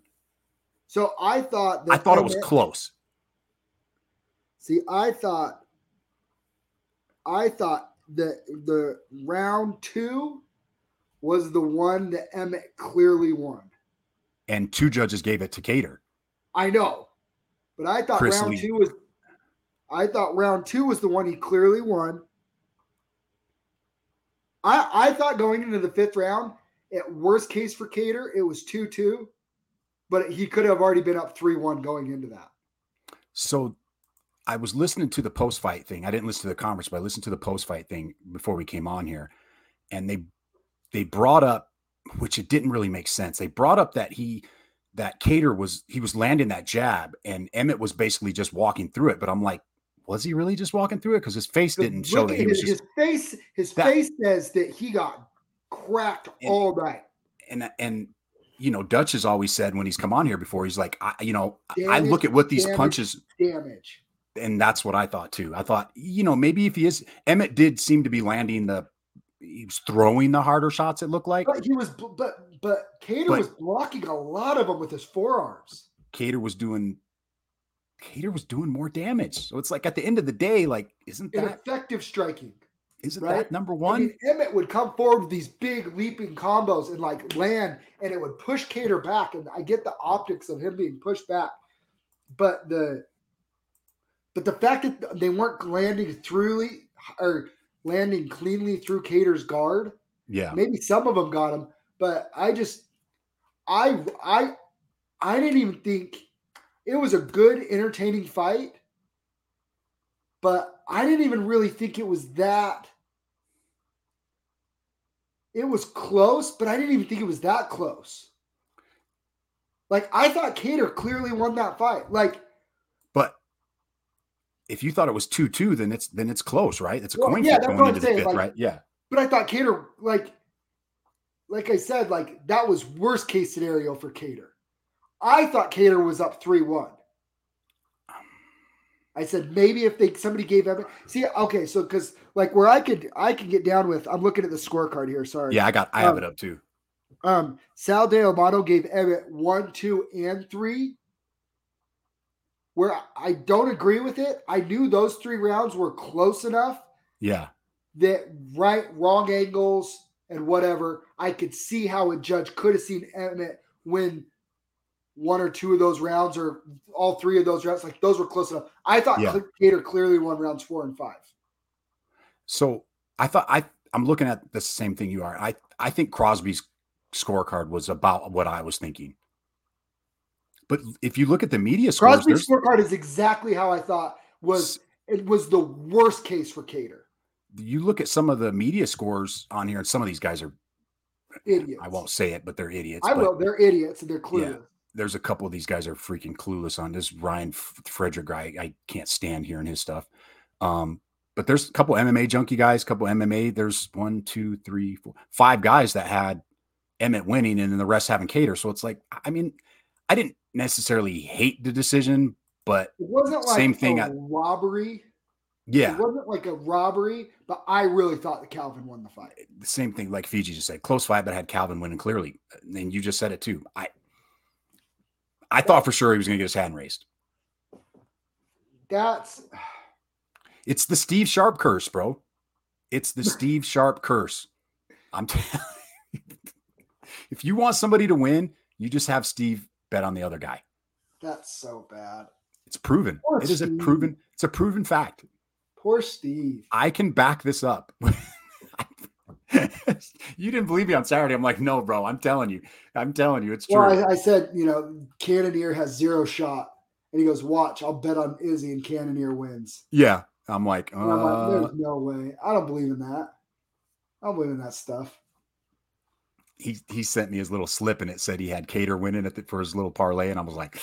Speaker 2: So I thought that
Speaker 1: I thought it was close.
Speaker 2: See, I thought, I thought that the round two was the one that Emmett clearly won.
Speaker 1: and two judges gave it to Kattar.
Speaker 2: I know, but I thought
Speaker 1: Chris
Speaker 2: round
Speaker 1: Lee.
Speaker 2: two was, I thought round two was the one he clearly won. I I thought going into the fifth round, at worst case for Kattar, it was two two, but he could have already been up three one going into that.
Speaker 1: So I was listening to the post fight thing. I didn't listen to the conference, but I listened to the post fight thing before we came on here. And they they brought up, which it didn't really make sense. They brought up that he that Kattar was he was landing that jab and Emmett was basically just walking through it. But I'm like, was he really just walking through it? Because his face didn't show that he was
Speaker 2: his,
Speaker 1: just
Speaker 2: his face. His
Speaker 1: That-
Speaker 2: face says that he got cracked
Speaker 1: And-
Speaker 2: all night.
Speaker 1: and and you know, Dutch has always said when he's come on here before, he's like, I, you know, I look at what these
Speaker 2: damage.
Speaker 1: punches
Speaker 2: Damage.
Speaker 1: and that's what I thought too. I thought, you know, maybe if he is Emmett did seem to be landing the he was throwing the harder shots, it looked like.
Speaker 2: But he was, but but Kattar
Speaker 1: But-
Speaker 2: was blocking a lot of them with his forearms.
Speaker 1: Kattar was doing Kattar was doing more damage. So it's like at the end of the day, like, isn't that
Speaker 2: effective striking.
Speaker 1: Isn't
Speaker 2: right?
Speaker 1: that number
Speaker 2: I
Speaker 1: one?
Speaker 2: mean, Emmett would come forward with these big leaping combos and like land, and it would push Kattar back. And I get the optics of him being pushed back, but the but the fact that they weren't landing through or landing cleanly through Kattar's guard,
Speaker 1: yeah.
Speaker 2: maybe some of them got him, but I just I I I didn't even think it was a good entertaining fight, but I didn't even really think it was that it was close, but I didn't even think it was that close. Like I thought Kattar clearly won that fight. Like
Speaker 1: But if you thought it was two two, then it's then it's close, right? It's a
Speaker 2: Well,
Speaker 1: coin
Speaker 2: yeah,
Speaker 1: flip
Speaker 2: that's
Speaker 1: going
Speaker 2: what I'm
Speaker 1: into the fifth,
Speaker 2: like-
Speaker 1: right? Yeah.
Speaker 2: but I thought Kattar like like I said, like that was worst case scenario for Kattar. I thought Kattar was up 3-1. I said maybe if they somebody gave Emmett see okay so because like where I could I could get down with I'm looking at the scorecard here sorry
Speaker 1: Yeah, I got I have
Speaker 2: Um,
Speaker 1: it up too.
Speaker 2: um Sal D'Amato gave Emmett one two and three where I don't agree with it I knew those three rounds were close enough
Speaker 1: Yeah.
Speaker 2: that right wrong angles and whatever I could see how a judge could have seen Emmett win one or two of those rounds or all three of those rounds like those were close enough I thought
Speaker 1: Yeah.
Speaker 2: Kattar clearly won rounds four and five
Speaker 1: So I thought I I'm looking at the same thing you are. I I think Crosby's scorecard was about what I was thinking. But if you look at the media scores,
Speaker 2: Crosby's scorecard is exactly how I thought was it was the worst case for Kattar.
Speaker 1: you look at some of the media scores on here, and some of these guys are
Speaker 2: Idiots.
Speaker 1: I won't say it, but they're idiots.
Speaker 2: I
Speaker 1: but
Speaker 2: will. They're idiots and they're clueless.
Speaker 1: There's a couple of these guys are freaking clueless on this Ryan Frederick guy. I can't stand hearing his stuff. Um, but there's a couple MMA junkie guys, A couple MMA. There's one, two, three, four, five guys that had Emmett winning, and then the rest having Kattar. So it's like, I mean, I didn't necessarily hate the decision, but
Speaker 2: it wasn't like
Speaker 1: same thing I-
Speaker 2: robbery.
Speaker 1: yeah,
Speaker 2: It wasn't like a robbery, but I really thought that Calvin won the fight.
Speaker 1: the same thing like Fiji just said, close fight, but had Calvin winning clearly. And you just said it too. I I thought for sure he was going to get his hand raised.
Speaker 2: That's
Speaker 1: It's the Steve Sharp curse, bro. It's the Steve Sharp curse. I'm telling you. If you want somebody to win, you just have Steve bet on the other guy.
Speaker 2: that's so bad.
Speaker 1: It's proven.
Speaker 2: Poor
Speaker 1: It is a proven. It's a proven fact.
Speaker 2: Poor Steve.
Speaker 1: I can back this up. you didn't believe me on Saturday. I'm like, no, bro. I'm telling you. I'm telling you, it's true.
Speaker 2: Well, I, I said, you know, Cannonier has zero shot. And he goes, Watch, I'll bet on Izzy and Cannonier wins.
Speaker 1: yeah. I'm like,
Speaker 2: And I'm like,
Speaker 1: uh,
Speaker 2: There's no way. I don't believe in that. I don't believe in that stuff.
Speaker 1: he he sent me his little slip and it said he had Kattar winning at the, for his little parlay, and I was like,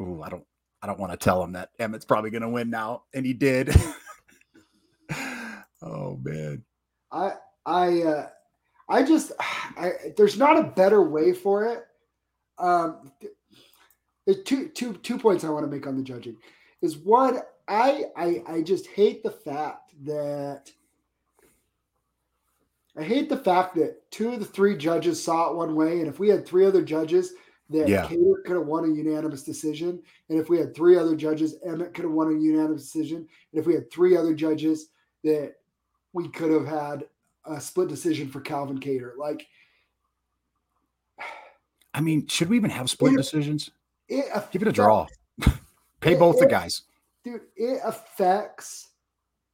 Speaker 1: "Ooh, I don't, I don't want to tell him that Emmett's probably going to win now," and he did. oh man,
Speaker 2: I I uh I just I there's not a better way for it. Um there's two two two points I want to make on the judging. Is one, I I I just hate the fact that I hate the fact that two of the three judges saw it one way, and if we had three other judges, that
Speaker 1: Yeah.
Speaker 2: Kattar could have won a unanimous decision, and if we had three other judges, Emmett could have won a unanimous decision, and if we had three other judges, that we could have had a split decision for Calvin Kattar. Like
Speaker 1: I mean, should we even have split
Speaker 2: Yeah.
Speaker 1: decisions?
Speaker 2: it
Speaker 1: Give it a draw. Pay
Speaker 2: It-
Speaker 1: both the guys.
Speaker 2: dude. It affects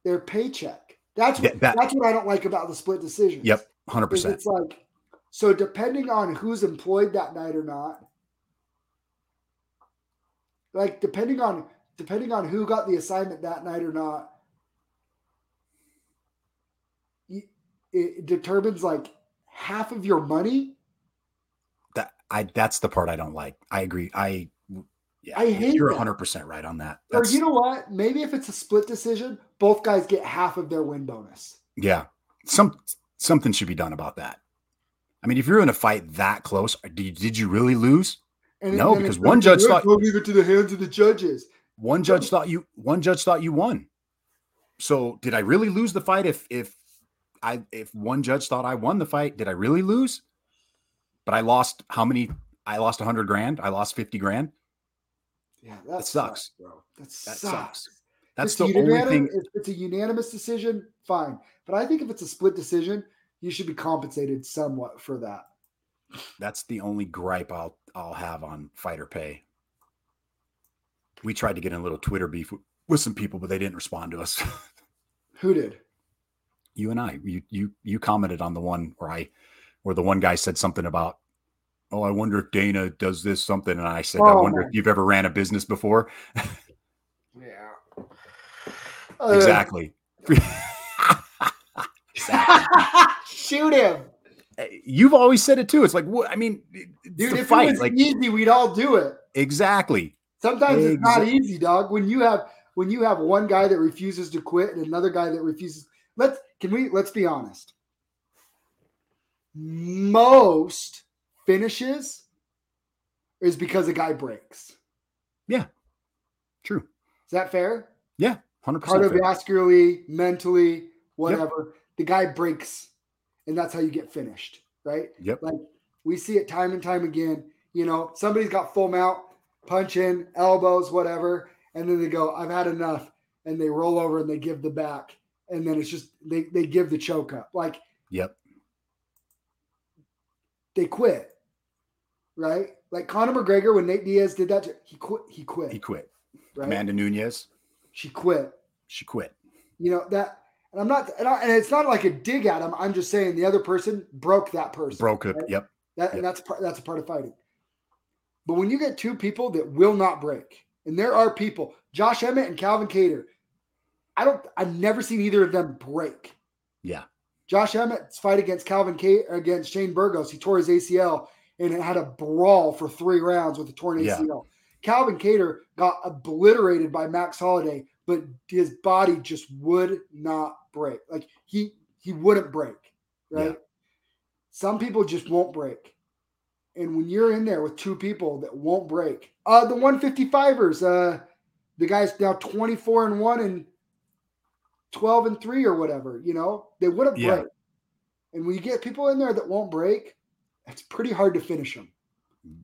Speaker 2: their paycheck. That's
Speaker 1: Yeah,
Speaker 2: what
Speaker 1: that-
Speaker 2: that's what I don't like about the split decisions.
Speaker 1: Yep, hundred percent.
Speaker 2: it's like so depending on who's employed that night or not like depending on depending on who got the assignment that night or not y- it determines like half of your money
Speaker 1: That I that's the part I don't like. I agree. I yeah,
Speaker 2: I hate
Speaker 1: you're hundred percent right on that.
Speaker 2: or you know what maybe if it's a split decision both guys get half of their win bonus
Speaker 1: yeah. Some something should be done about that. I mean, if you're in a fight that close, uh, did, did you really lose?
Speaker 2: and
Speaker 1: No, because one judge
Speaker 2: "Yeah,
Speaker 1: thought-
Speaker 2: leave it to the hands of the judges
Speaker 1: One judge thought you one judge thought you won. So did I really lose the fight if if I if one judge thought I won the fight, did I really lose? But I lost how many I lost 100 grand, I lost 50 grand.
Speaker 2: yeah that,
Speaker 1: That sucks.
Speaker 2: bro that,
Speaker 1: That
Speaker 2: sucks.
Speaker 1: sucks. That's the only thing
Speaker 2: If it's a unanimous decision, fine. But I think if it's a split decision, you should be compensated somewhat for that.
Speaker 1: that's the only gripe I'll I'll have on fighter pay. We tried to get in a little Twitter beef with some people, but they didn't respond to us.
Speaker 2: Who did?
Speaker 1: You and I, you you you commented on the one where I where the one guy said something about, oh, I wonder if Dana does this something, and I said, I
Speaker 2: Oh,
Speaker 1: wonder
Speaker 2: my-
Speaker 1: if you've ever ran a business before.
Speaker 2: Yeah.
Speaker 1: Uh, exactly.
Speaker 2: Shoot him, eh,
Speaker 1: You've always said it too. It's like, what? I mean, eh,
Speaker 2: dude. If
Speaker 1: fight.
Speaker 2: it was
Speaker 1: Like,
Speaker 2: easy, we'd all do it.
Speaker 1: exactly.
Speaker 2: Sometimes it's not easy, dog. When you have when you have one guy that refuses to quit and another guy that refuses. Let's can we let's be honest. Most finishes is because a guy breaks. Yeah.
Speaker 1: True.
Speaker 2: Is that fair?
Speaker 1: Yeah. Hundred percent.
Speaker 2: cardiovascularly, mentally, whatever. The guy breaks, and that's how you get finished, right?
Speaker 1: Yep.
Speaker 2: Like we see it time and time again. You know, somebody's got full mount, punch in, elbows, whatever, and then they go, "I've had enough," and they roll over and they give the back, and then it's just they they give the choke up, like
Speaker 1: Yep.
Speaker 2: they quit, right? Like Conor McGregor when Nate Diaz did that, he quit. He quit.
Speaker 1: He quit.
Speaker 2: right?
Speaker 1: Amanda Nunes,
Speaker 2: She quit.
Speaker 1: she quit.
Speaker 2: You know that, and I'm not, and, I, and it's not like a dig at him. I'm just saying the other person broke that person.
Speaker 1: Broke it.
Speaker 2: right?
Speaker 1: Yep.
Speaker 2: That,
Speaker 1: Yep.
Speaker 2: and that's part, that's a part of fighting. But when you get two people that will not break, and there are people, Josh Emmett and Calvin Kattar, I don't, I've never seen either of them break.
Speaker 1: Yeah.
Speaker 2: Josh Emmett's fight against Calvin Kattar against Shane Burgos, he tore his ACL and it had a brawl for three rounds with a torn
Speaker 1: Yeah.
Speaker 2: ACL. Calvin Kattar got obliterated by Max Holloway, but his body just would not break. Like he he wouldn't break, right?
Speaker 1: Yeah.
Speaker 2: Some people just won't break. And when you're in there with two people that won't break, uh, the 155ers, uh, the guy's now 24 and 1 and 12 and 3 or whatever, you know, they wouldn't
Speaker 1: Yeah.
Speaker 2: break. And when you get people in there that won't break, it's pretty hard to finish them.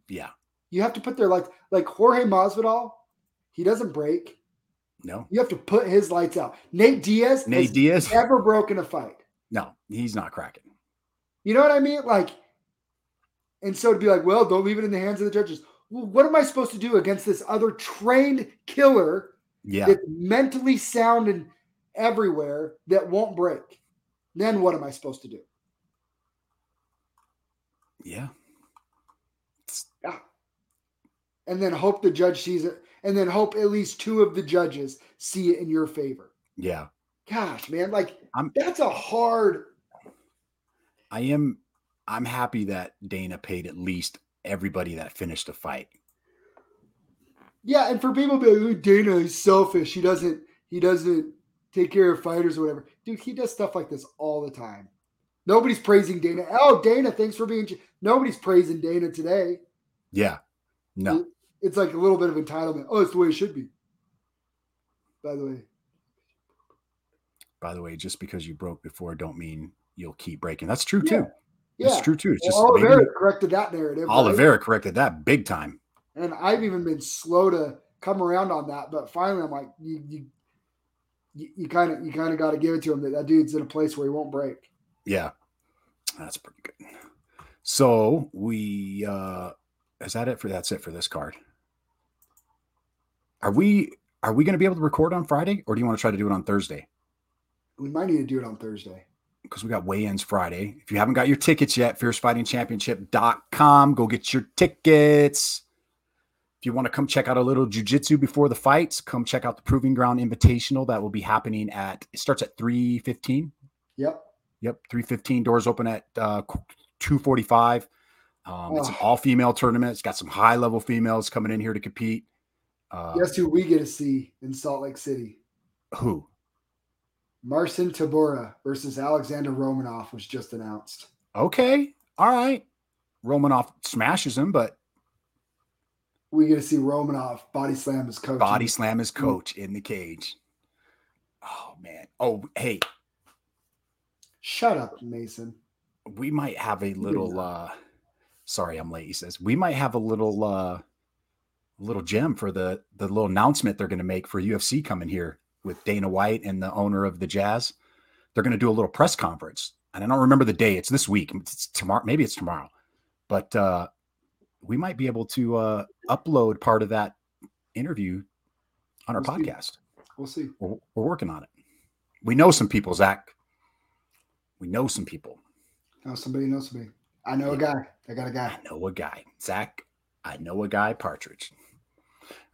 Speaker 1: Yeah.
Speaker 2: You have to put their like like Jorge Masvidal, he doesn't break.
Speaker 1: No.
Speaker 2: You have to put his lights out. Nate Diaz
Speaker 1: Nate
Speaker 2: has
Speaker 1: Diaz?
Speaker 2: never broken a fight.
Speaker 1: No, he's not cracking.
Speaker 2: You know what I mean? Like, and so to be like, well, don't leave it in the hands of the judges. Well, what am I supposed to do against this other trained killer
Speaker 1: Yeah.
Speaker 2: that's mentally sound and everywhere that won't break? Then what am I supposed to do?
Speaker 1: Yeah. Yeah.
Speaker 2: And then hope the judge sees it, and then hope at least two of the judges see it in your favor.
Speaker 1: Yeah.
Speaker 2: Gosh, man, like
Speaker 1: I'm-
Speaker 2: that's a hard.
Speaker 1: I am I'm happy that Dana paid at least everybody that finished the fight.
Speaker 2: Yeah, and for people to be like, "Oh, Dana is selfish. He doesn't he doesn't take care of fighters or whatever. Dude, he does stuff like this all the time. Nobody's praising Dana. Oh, Dana, thanks for being. Nobody's praising Dana today.
Speaker 1: Yeah. No.
Speaker 2: It's like a little bit of entitlement. Oh, it's the way it should be. By the way,
Speaker 1: By the way, just because you broke before don't mean you'll keep breaking. That's true
Speaker 2: Yeah.
Speaker 1: too.
Speaker 2: yeah,
Speaker 1: It's true too. It's just
Speaker 2: well,
Speaker 1: maybe
Speaker 2: corrected that narrative. right?
Speaker 1: Corrected that big time.
Speaker 2: and I've even been slow to come around on that, but finally, I'm like, you, you, you kind of, you kind of got to give it to him that that dude's in a place where he won't break.
Speaker 1: Yeah. That's pretty good. So we uh is that it for that's it for this card? Are we are we gonna be able to record on Friday or do you want to try to do it on Thursday?
Speaker 2: We might need to do it on Thursday.
Speaker 1: because we got weigh-ins Friday. If you haven't got your tickets yet, fiercefightingchampionship.com. Go get your tickets. You want to come check out a little jujitsu before the fights, come check out the Proving Ground Invitational. That will be happening at it starts at 315.
Speaker 2: Yep.
Speaker 1: Yep, 315. Doors open at uh 245. Um, it's an
Speaker 2: Oh.
Speaker 1: all-female tournament. It's got some high-level females coming in here to compete. Uh,
Speaker 2: Guess who we get to see in Salt Lake City?
Speaker 1: who?
Speaker 2: Marcin Tybura versus Alexander Romanov was just announced.
Speaker 1: Okay. All right. Romanov smashes him, but
Speaker 2: We get to see Romanov body slam his coach.
Speaker 1: body slam his coach in the cage. Oh man. Oh hey,
Speaker 2: Shut up, Mason.
Speaker 1: we might have a little uh sorry I'm late, he says. We might have a little uh little gem for the the little announcement they're gonna make for UFC coming here with Dana White and the owner of the Jazz. They're gonna do a little press conference. And I don't remember the day. It's this week. It's tomorrow, maybe it's tomorrow. But uh we might be able to uh upload part of that interview on our
Speaker 2: We'll see.
Speaker 1: podcast.
Speaker 2: We'll see.
Speaker 1: We're, we're working on it. We know some people, Zach. We know some people.
Speaker 2: Oh, somebody knows me. I know a guy. I got a guy.
Speaker 1: I know a guy, Zach. I know a guy, Partridge.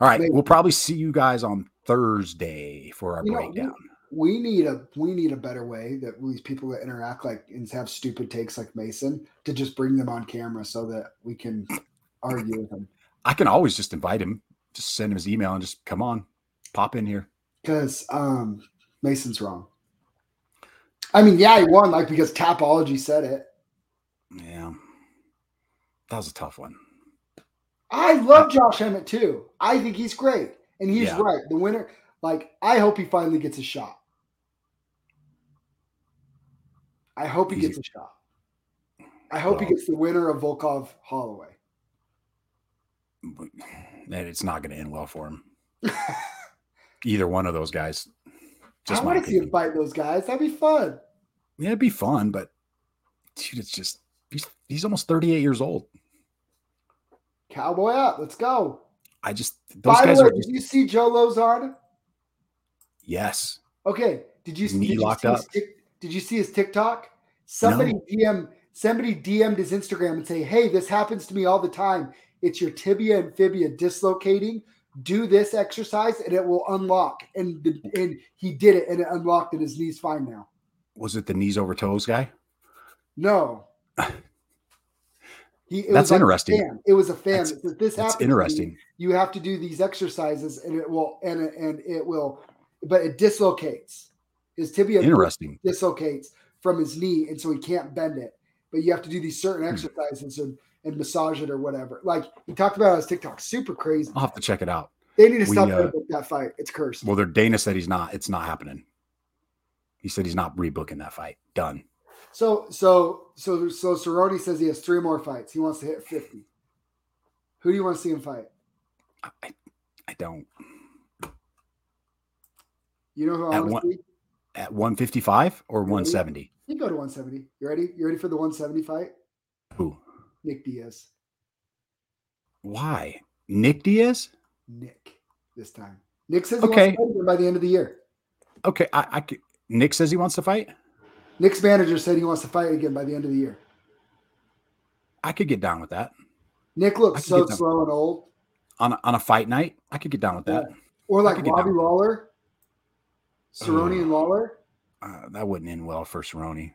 Speaker 1: All right,
Speaker 2: Wait.
Speaker 1: we'll probably see you guys on Thursday for our
Speaker 2: You know,
Speaker 1: breakdown.
Speaker 2: We need a we need a better way that these people that interact like and have stupid takes like Mason to just bring them on camera so that we can argue with them.
Speaker 1: I can always just invite him, just send him his email and just come on, pop in here.
Speaker 2: Because um, Mason's wrong. I mean, yeah, he won like because Tapology said it.
Speaker 1: Yeah, that was a tough one.
Speaker 2: I love Josh Emmett too. I think he's great, and he's
Speaker 1: Yeah.
Speaker 2: right. The winner, like, I hope he finally gets a shot. I hope he gets a shot. I hope he gets the winner of Volkov Holloway.
Speaker 1: But it's not going to end well for him. Either one of those guys. Just
Speaker 2: I want to see him fight those guys. That'd be fun.
Speaker 1: Yeah, it'd be fun, but dude, it's just he's he's almost 38 years old.
Speaker 2: Cowboy up. Let's go.
Speaker 1: I just those
Speaker 2: By
Speaker 1: guys
Speaker 2: the way,
Speaker 1: are just,
Speaker 2: did you see Joe Lozardo?
Speaker 1: yes.
Speaker 2: Okay. Did you,
Speaker 1: Knee
Speaker 2: did you
Speaker 1: locked
Speaker 2: see his
Speaker 1: up?
Speaker 2: Tik- did you see his TikTok? Somebody DM somebody DM'd his Instagram and say, "Hey, this happens to me all the time. It's your tibia and fibia dislocating. Do this exercise and it will unlock." And the, and he did it and it unlocked and his knees fine now.
Speaker 1: Was it the knees over toes guy?
Speaker 2: No. He, it
Speaker 1: That's
Speaker 2: like
Speaker 1: interesting.
Speaker 2: It was a fan.
Speaker 1: That's-
Speaker 2: that this
Speaker 1: That's
Speaker 2: me.
Speaker 1: interesting.
Speaker 2: You have to do these exercises and it will and it, and it will, but it dislocates. His tibia
Speaker 1: Interesting.
Speaker 2: dislocates from his knee, and so he can't bend it. But you have to do these certain
Speaker 1: Hmm.
Speaker 2: exercises and, and massage it or whatever. Like he talked about on his TikTok, super crazy.
Speaker 1: I'll have to check it out.
Speaker 2: They need to
Speaker 1: We,
Speaker 2: stop
Speaker 1: uh,
Speaker 2: that fight. It's cursed.
Speaker 1: Well, their Dana said he's not. It's not happening. He said he's not rebooking that fight. Done.
Speaker 2: So so so so Cerrone says he has three more fights. He wants to hit 50. Who do you want to see him fight?
Speaker 1: I, I don't.
Speaker 2: You know who I want to see?
Speaker 1: At 155 or 170?
Speaker 2: You go to 170. You ready? You ready for the 170 fight?
Speaker 1: Who?
Speaker 2: Nick Diaz.
Speaker 1: Why? Nick Diaz?
Speaker 2: Nick this time. Nick says
Speaker 1: Okay.
Speaker 2: wants to fight by the end of the year.
Speaker 1: Okay, I, I could, Nick says he wants to fight.
Speaker 2: Nick's manager said he wants to fight again by the end of the year.
Speaker 1: I could get down with that
Speaker 2: Nick looks so slow and old.
Speaker 1: on a, on a fight night. I could get down with that.
Speaker 2: Or like Robbie. Lawler, Cerrone
Speaker 1: Ugh.
Speaker 2: and Lawler.
Speaker 1: Uh, that wouldn't end well for Cerrone.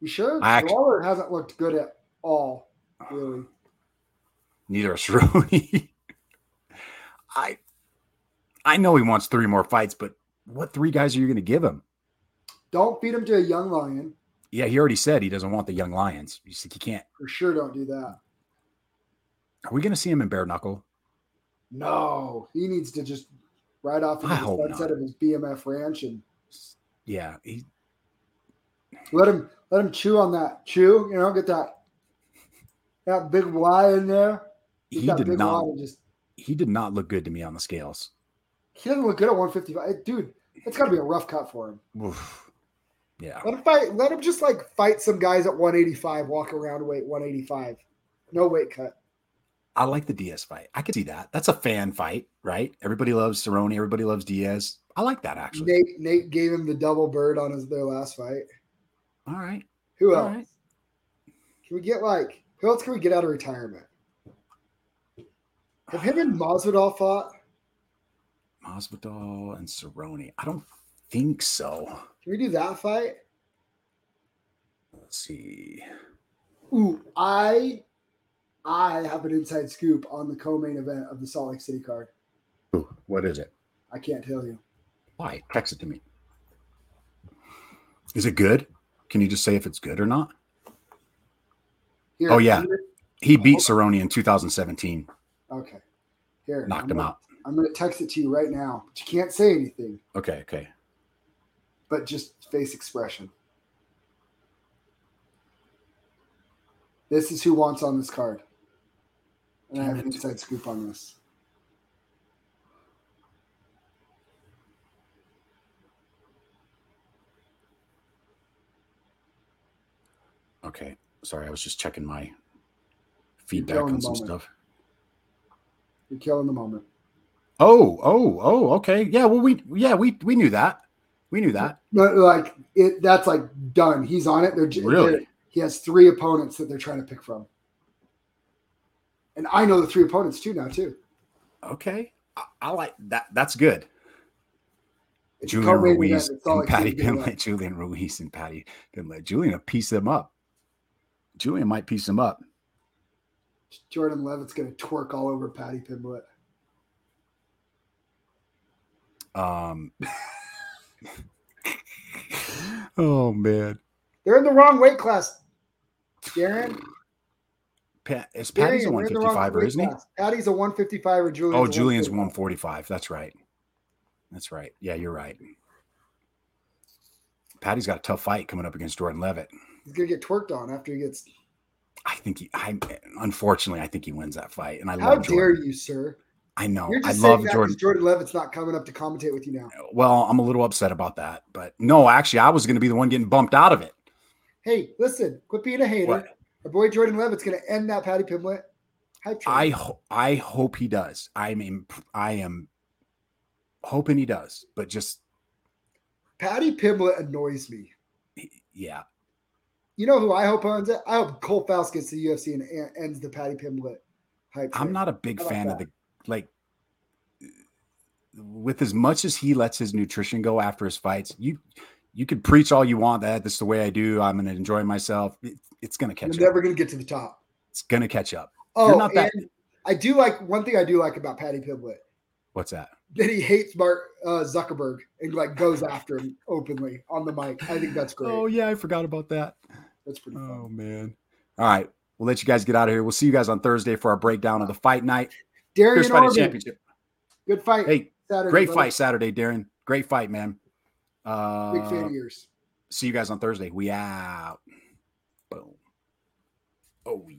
Speaker 2: You sure?
Speaker 1: I
Speaker 2: Lawler hasn't looked good at all, really.
Speaker 1: Neither is Cerrone. I I know he wants three more fights, but what three guys are you going to give him?
Speaker 2: Don't feed him to a young lion.
Speaker 1: Yeah, he already said he doesn't want the young lions. You said he can't.
Speaker 2: For sure, don't do that.
Speaker 1: Are we going to see him in bare knuckle?
Speaker 2: No, he needs to just ride off into the sunset
Speaker 1: not.
Speaker 2: of his BMF ranch and
Speaker 1: Yeah, he
Speaker 2: let him let him chew on that chew. You know, get that that big Y in there.
Speaker 1: He did not
Speaker 2: just
Speaker 1: he did not look good to me on the scales.
Speaker 2: he doesn't look good at 155. Dude, it's got to be a rough cut for him.
Speaker 1: Oof. Yeah.
Speaker 2: Let him fight. Let him just like fight some guys at 185, walk around weight 185. No weight cut.
Speaker 1: I like the Diaz fight. I could see that. That's a fan fight, right? Everybody loves Cerrone. Everybody loves Diaz. I like that actually.
Speaker 2: Nate Nate gave him the double bird on his their last fight.
Speaker 1: All right.
Speaker 2: Who else?
Speaker 1: right.
Speaker 2: Can we get like who else can we get out of retirement? Have him and Masvidal fought?
Speaker 1: Masvidal and Cerrone. I don't think so.
Speaker 2: Can we do that fight?
Speaker 1: Let's see.
Speaker 2: Ooh, I I have an inside scoop on the co-main event of the Salt Lake City card.
Speaker 1: Ooh, what is it?
Speaker 2: I can't tell you.
Speaker 1: Why? Text it to me. Is it good? Can you just say if it's good or not?
Speaker 2: Here,
Speaker 1: Oh, yeah. He oh, beat Cerrone in 2017.
Speaker 2: okay. Here.
Speaker 1: Knocked
Speaker 2: I'm
Speaker 1: him
Speaker 2: gonna-
Speaker 1: out.
Speaker 2: I'm gonna text it to you right now. But you can't say anything,
Speaker 1: Okay, okay.
Speaker 2: but just face expression. This is who wants on this card. And I have
Speaker 1: Damn
Speaker 2: an inside scoop on this.
Speaker 1: Okay. Sorry, I was just checking my feedback on some
Speaker 2: moment.
Speaker 1: stuff.
Speaker 2: You're killing the moment.
Speaker 1: Oh, oh, oh, okay. Yeah, well we yeah, we we knew that. We knew that.
Speaker 2: But like it that's like done. He's on it. They're
Speaker 1: Really?
Speaker 2: they're- he has three opponents that they're trying to pick from. And I know the three opponents too now too.
Speaker 1: Okay. I, I like that. That's good.
Speaker 2: It's
Speaker 1: Julian
Speaker 2: event.
Speaker 1: Ruiz and Patty Pimblett. Julian Ruiz and Patty Pimblett. Julian piece them up. Julian might piece him up.
Speaker 2: Jordan Leavitt's gonna twerk all over Patty Pimblett.
Speaker 1: Um Oh man.
Speaker 2: They're in the wrong weight class. Deron,
Speaker 1: Pat, is Patty's a
Speaker 2: Deron, you're in the wrong
Speaker 1: 155 or isn't he?
Speaker 2: class. Patty's a 155 or Julian.
Speaker 1: Oh, Julian's
Speaker 2: 145.
Speaker 1: 145. That's right. That's right. Yeah, you're right. Patty's got a tough fight coming up against Jordan Leavitt.
Speaker 2: He's gonna get twerked on after he gets.
Speaker 1: I think he I unfortunately I think he wins that fight. And I love it.
Speaker 2: How
Speaker 1: love
Speaker 2: dare
Speaker 1: Jordan.
Speaker 2: you, sir?
Speaker 1: I know.
Speaker 2: You're
Speaker 1: I love Jordan.
Speaker 2: Jordan Leavitt's not coming up to commentate with you now.
Speaker 1: Well, I'm a little upset about that. But no, actually, I was gonna be the one getting bumped out of it.
Speaker 2: Hey, listen, quit being a hater.
Speaker 1: What?
Speaker 2: Our boy Jordan Leavitt's gonna end that Patty train.
Speaker 1: I ho- I hope he does. I mean, I am hoping he does, but just
Speaker 2: Patty Pimblett annoys me.
Speaker 1: yeah,
Speaker 2: You know who I hope owns it? I hope Cole Faust gets the UFC and ends the Patty Pimblett hype.
Speaker 1: I'm not a big fan of the like with as much as he lets his nutrition go after his fights. You you could preach all you want that this is the way I do. I'm going to enjoy myself. It- it's going to catch.
Speaker 2: You're
Speaker 1: never
Speaker 2: gonna get to the top.
Speaker 1: It's going to catch up.
Speaker 2: Oh, and I do like one thing I do like about Patty Pimblett
Speaker 1: What's that?
Speaker 2: that he hates Mark uh, Zuckerberg and like goes after him openly on the mic. I think that's great.
Speaker 1: Oh yeah, I forgot about that.
Speaker 2: That's pretty fun.
Speaker 1: Oh, man. All right. We'll let you guys get out of here. We'll see you guys on Thursday for our breakdown of the fight night. Deron
Speaker 2: Fierce
Speaker 1: Fighting Championship.
Speaker 2: Good fight.
Speaker 1: Hey,
Speaker 2: Saturday,
Speaker 1: great
Speaker 2: buddy.
Speaker 1: fight Saturday, Deron. Great fight, man. Uh,
Speaker 2: Big fan of yours.
Speaker 1: Uh, see you guys on Thursday. We out. Boom. Oh, yeah.